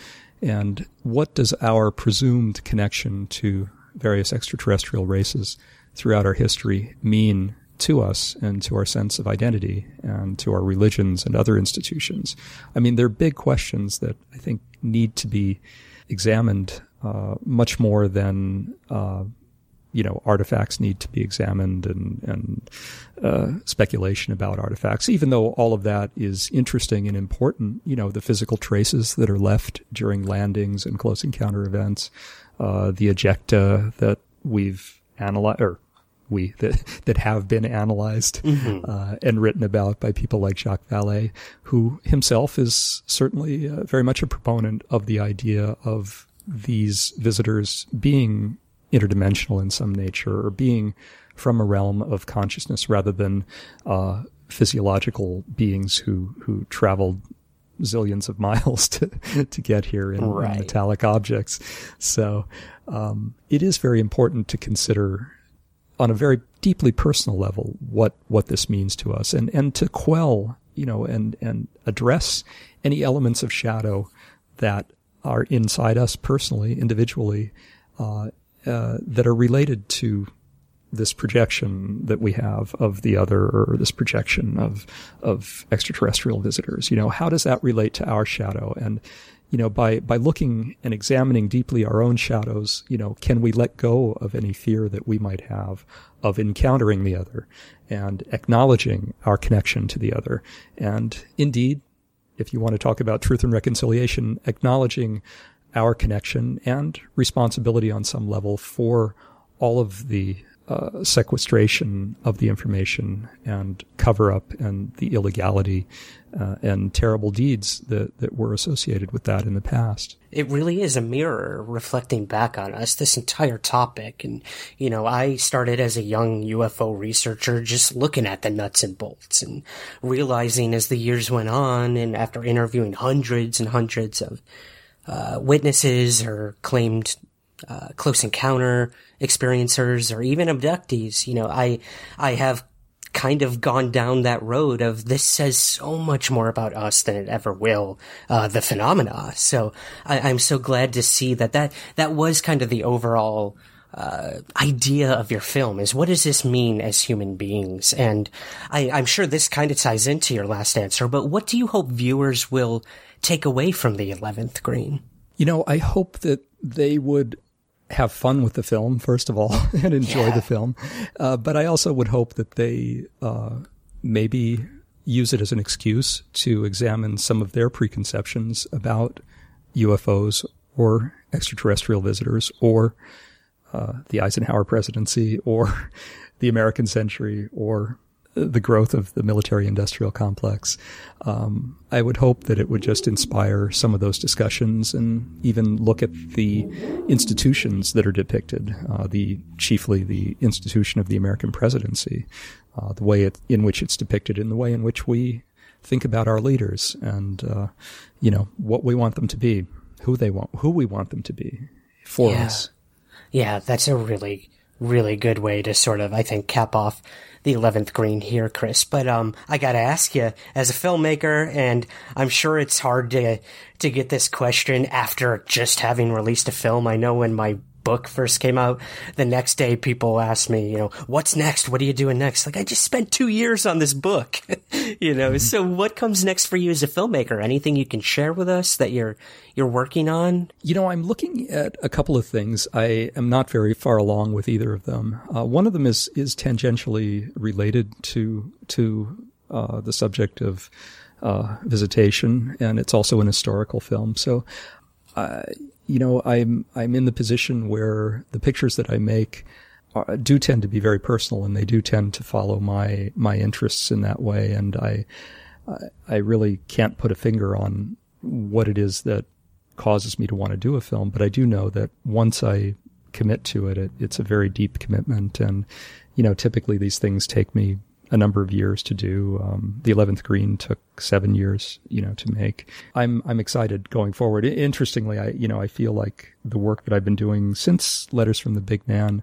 and what does our presumed connection to various extraterrestrial races throughout our history mean to us and to our sense of identity and to our religions and other institutions? I mean they're big questions that i think need to be examined uh, much more than uh, you know, artifacts need to be examined and, and uh, speculation about artifacts, even though all of that is interesting and important, you know, the physical traces that are left during landings and close encounter events, uh, the ejecta that we've analyzed, or we <laughs> that, that have been analyzed
Mhm.
uh, and written about by people like Jacques Vallée, who himself is certainly uh, very much a proponent of the idea of these visitors being interdimensional in some nature or being from a realm of consciousness rather than uh, physiological beings who who traveled zillions of <laughs> miles to to get here in, in metallic objects. So um, it is very important to consider on a very deeply personal level what what this means to us and and to quell you know and and address any elements of shadow that are inside us personally individually uh, uh, that are related to this projection that we have of the other or this projection of of extraterrestrial visitors. You know how does that relate to our shadow? And you know by by looking and examining deeply our own shadows you know can we let go of any fear that we might have of encountering the other and acknowledging our connection to the other? And indeed if you want to talk about truth and reconciliation acknowledging our connection and responsibility on some level for all of the uh, sequestration of the information and cover up and the illegality uh, and terrible deeds that, that were associated with that in the past.
It really is a mirror reflecting back on us, this entire topic. And, you know, I started as a young UFO researcher just looking at the nuts and bolts and realizing as the years went on and after interviewing hundreds and hundreds of uh, witnesses or claimed uh, close encounter experiencers or even abductees. You know, I, I have kind of gone down that road of this says so much more about us than it ever will, uh, the phenomena. So I, am so glad to see that that, that was kind of the overall, uh, idea of your film is what does this mean as human beings? And I, I'm sure this kind of ties into your last answer, but what do you hope viewers will take away from the 11th green?
You know, I hope that they would have fun with the film, first of all, <laughs> and enjoy yeah. the film. Uh, but I also would hope that they uh, maybe use it as an excuse to examine some of their preconceptions about UFOs or extraterrestrial visitors or uh, the Eisenhower presidency or <laughs> the American century or the growth of the military industrial complex. Um, I would hope that it would just inspire some of those discussions and even look at the institutions that are depicted, uh, the chiefly the institution of the American presidency, uh, the way it, in which it's depicted, and the way in which we think about our leaders, and uh, you know what we want them to be, who they want, who we want them to be for
yeah.
us.
Yeah, that's a really, really good way to sort of, I think, cap off the 11th green here, Chris. But, um, I gotta ask you, as a filmmaker, and I'm sure it's hard to, to get this question after just having released a film. I know when my book first came out, the next day people asked me, you know, what's next? What are you doing next? Like, I just spent two years on this book, <laughs> you know, mm-hmm. so what comes next for you as a filmmaker? Anything you can share with us that you're, you're working on?
You know, I'm looking at a couple of things. I am not very far along with either of them. Uh, one of them is, is tangentially related to, to, uh, the subject of, uh, visitation, and it's also an historical film. So, uh, you know, I'm I'm in the position where the pictures that I make are, do tend to be very personal, and they do tend to follow my my interests in that way. And I I really can't put a finger on what it is that causes me to want to do a film, but I do know that once I commit to it, it it's a very deep commitment, and you know, typically these things take me a number of years to do. Um, the eleventh green took seven years, you know, to make. I'm I'm excited going forward. Interestingly, I you know I feel like the work that I've been doing since Letters from the Big Man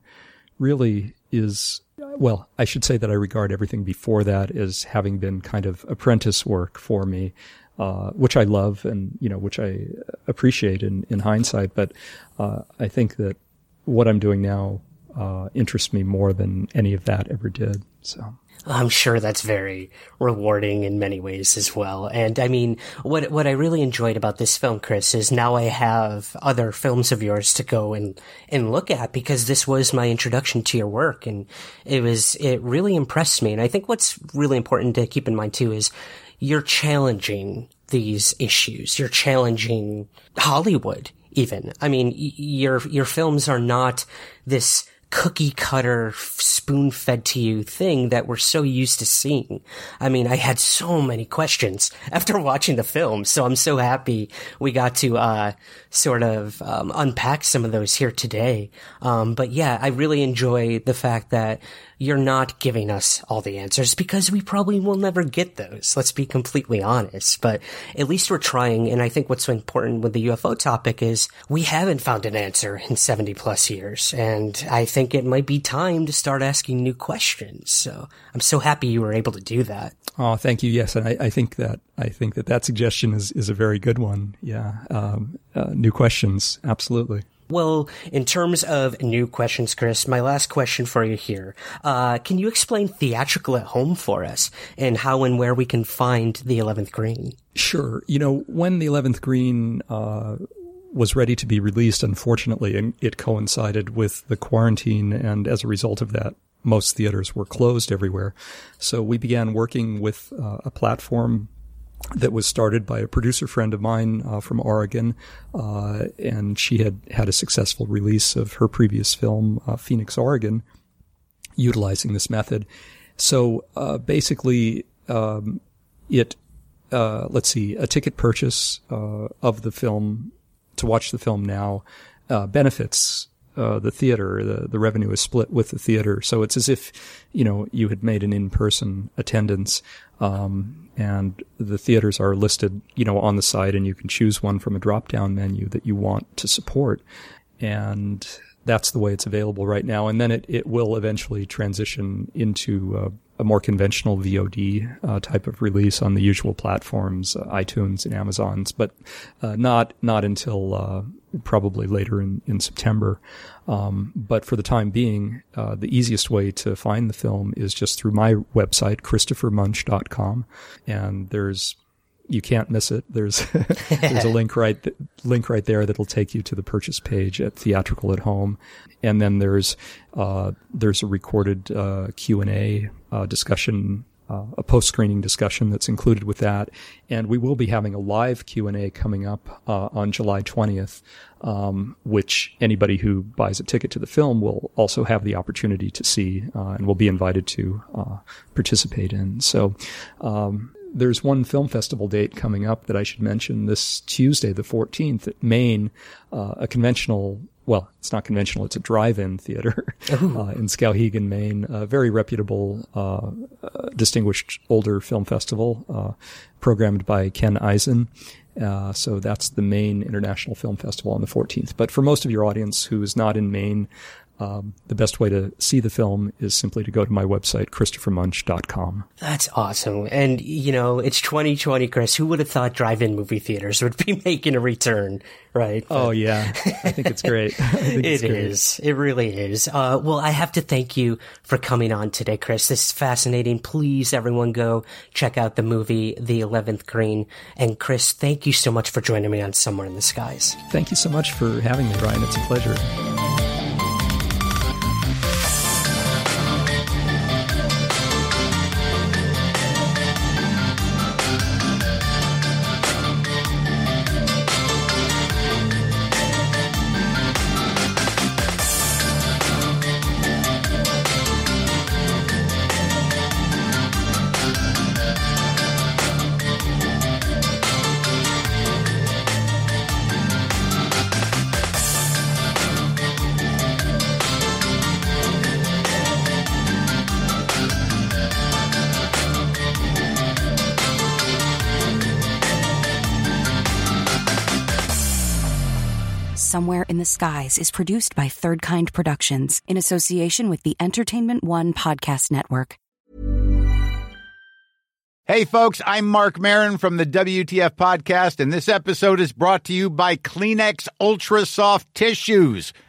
really is well. I should say that I regard everything before that as having been kind of apprentice work for me. Uh, which I love and you know which I appreciate in, in hindsight, but uh, I think that what I'm doing now uh, interests me more than any of that ever did. So
I'm sure that's very rewarding in many ways as well. And I mean, what what I really enjoyed about this film, Chris, is now I have other films of yours to go and and look at because this was my introduction to your work, and it was it really impressed me. And I think what's really important to keep in mind too is you're challenging these issues. You're challenging Hollywood, even. I mean, your your films are not this cookie cutter spoon fed to you thing that we're so used to seeing. I mean, I had so many questions after <laughs> watching the film, so I'm so happy we got to uh, sort of um, unpack some of those here today. Um, but yeah, I really enjoy the fact that you're not giving us all the answers because we probably will never get those. Let's be completely honest. But at least we're trying. And I think what's so important with the UFO topic is we haven't found an answer in 70 plus years. And I think it might be time to start asking new questions. So I'm so happy you were able to do that.
Oh, thank you. Yes. And I, I think that, I think that that suggestion is, is a very good one. Yeah. Um, uh, new questions. Absolutely.
Well, in terms of new questions, Chris, my last question for you here. Uh, can you explain theatrical at home for us and how and where we can find the 11th Green?
Sure. You know, when the 11th Green, uh, was ready to be released, unfortunately, it coincided with the quarantine. And as a result of that, most theaters were closed everywhere. So we began working with uh, a platform that was started by a producer friend of mine uh, from Oregon, uh, and she had had a successful release of her previous film, uh, Phoenix, Oregon, utilizing this method. So uh, basically, um, it uh, let's see, a ticket purchase uh, of the film to watch the film now benefits uh, the theater. The, the revenue is split with the theater. So it's as if, you know, you had made an in-person attendance. Um, and the theaters are listed, you know, on the site and you can choose one from a drop-down menu that you want to support. And that's the way it's available right now. And then it, it will eventually transition into uh, a more conventional VOD uh, type of release on the usual platforms, uh, iTunes and Amazon's, but uh, not not until uh, probably later in in September. Um, but for the time being, uh, the easiest way to find the film is just through my website, ChristopherMunch.com, and there's you can't miss it. There's <laughs> there's a link right th- link right there that'll take you to the purchase page at Theatrical at Home, and then there's uh, there's a recorded uh, Q and A uh, discussion. Uh, a post-screening discussion that's included with that, and we will be having a live Q and A coming up uh, on July 20th, um, which anybody who buys a ticket to the film will also have the opportunity to see uh, and will be invited to participate in. So, um, there's one film festival date coming up that I should mention this Tuesday, the 14th at Maine, uh, a conventional, well, it's not conventional, it's a drive-in theater <laughs> uh, in Skowhegan, Maine, a very reputable, uh, uh distinguished older film festival, uh, programmed by Ken Eisen. Uh, so that's the Maine International Film Festival on the 14th. But for most of your audience who is not in Maine, um, the best way to see the film is simply to go to my website, ChristopherMunch.com.
That's awesome. And, you know, it's 2020, Chris. Who would have thought drive-in movie theaters would be <laughs> making a return, right?
But oh, yeah. I think it's great. <laughs> think
it is. It really is. Uh, well, I have to thank you for coming on today, Chris. This is fascinating. Please, everyone go check out the movie, The 11th Green. And Chris, thank you so much for joining me on Somewhere in the Skies.
Thank you so much for having me, Ryan. It's a pleasure.
Skies is produced by Third Kind Productions in association with the Entertainment One Podcast Network.
Hey, folks, I'm Marc Maron from the WTF Podcast, and this episode is brought to you by Kleenex Ultra Soft Tissues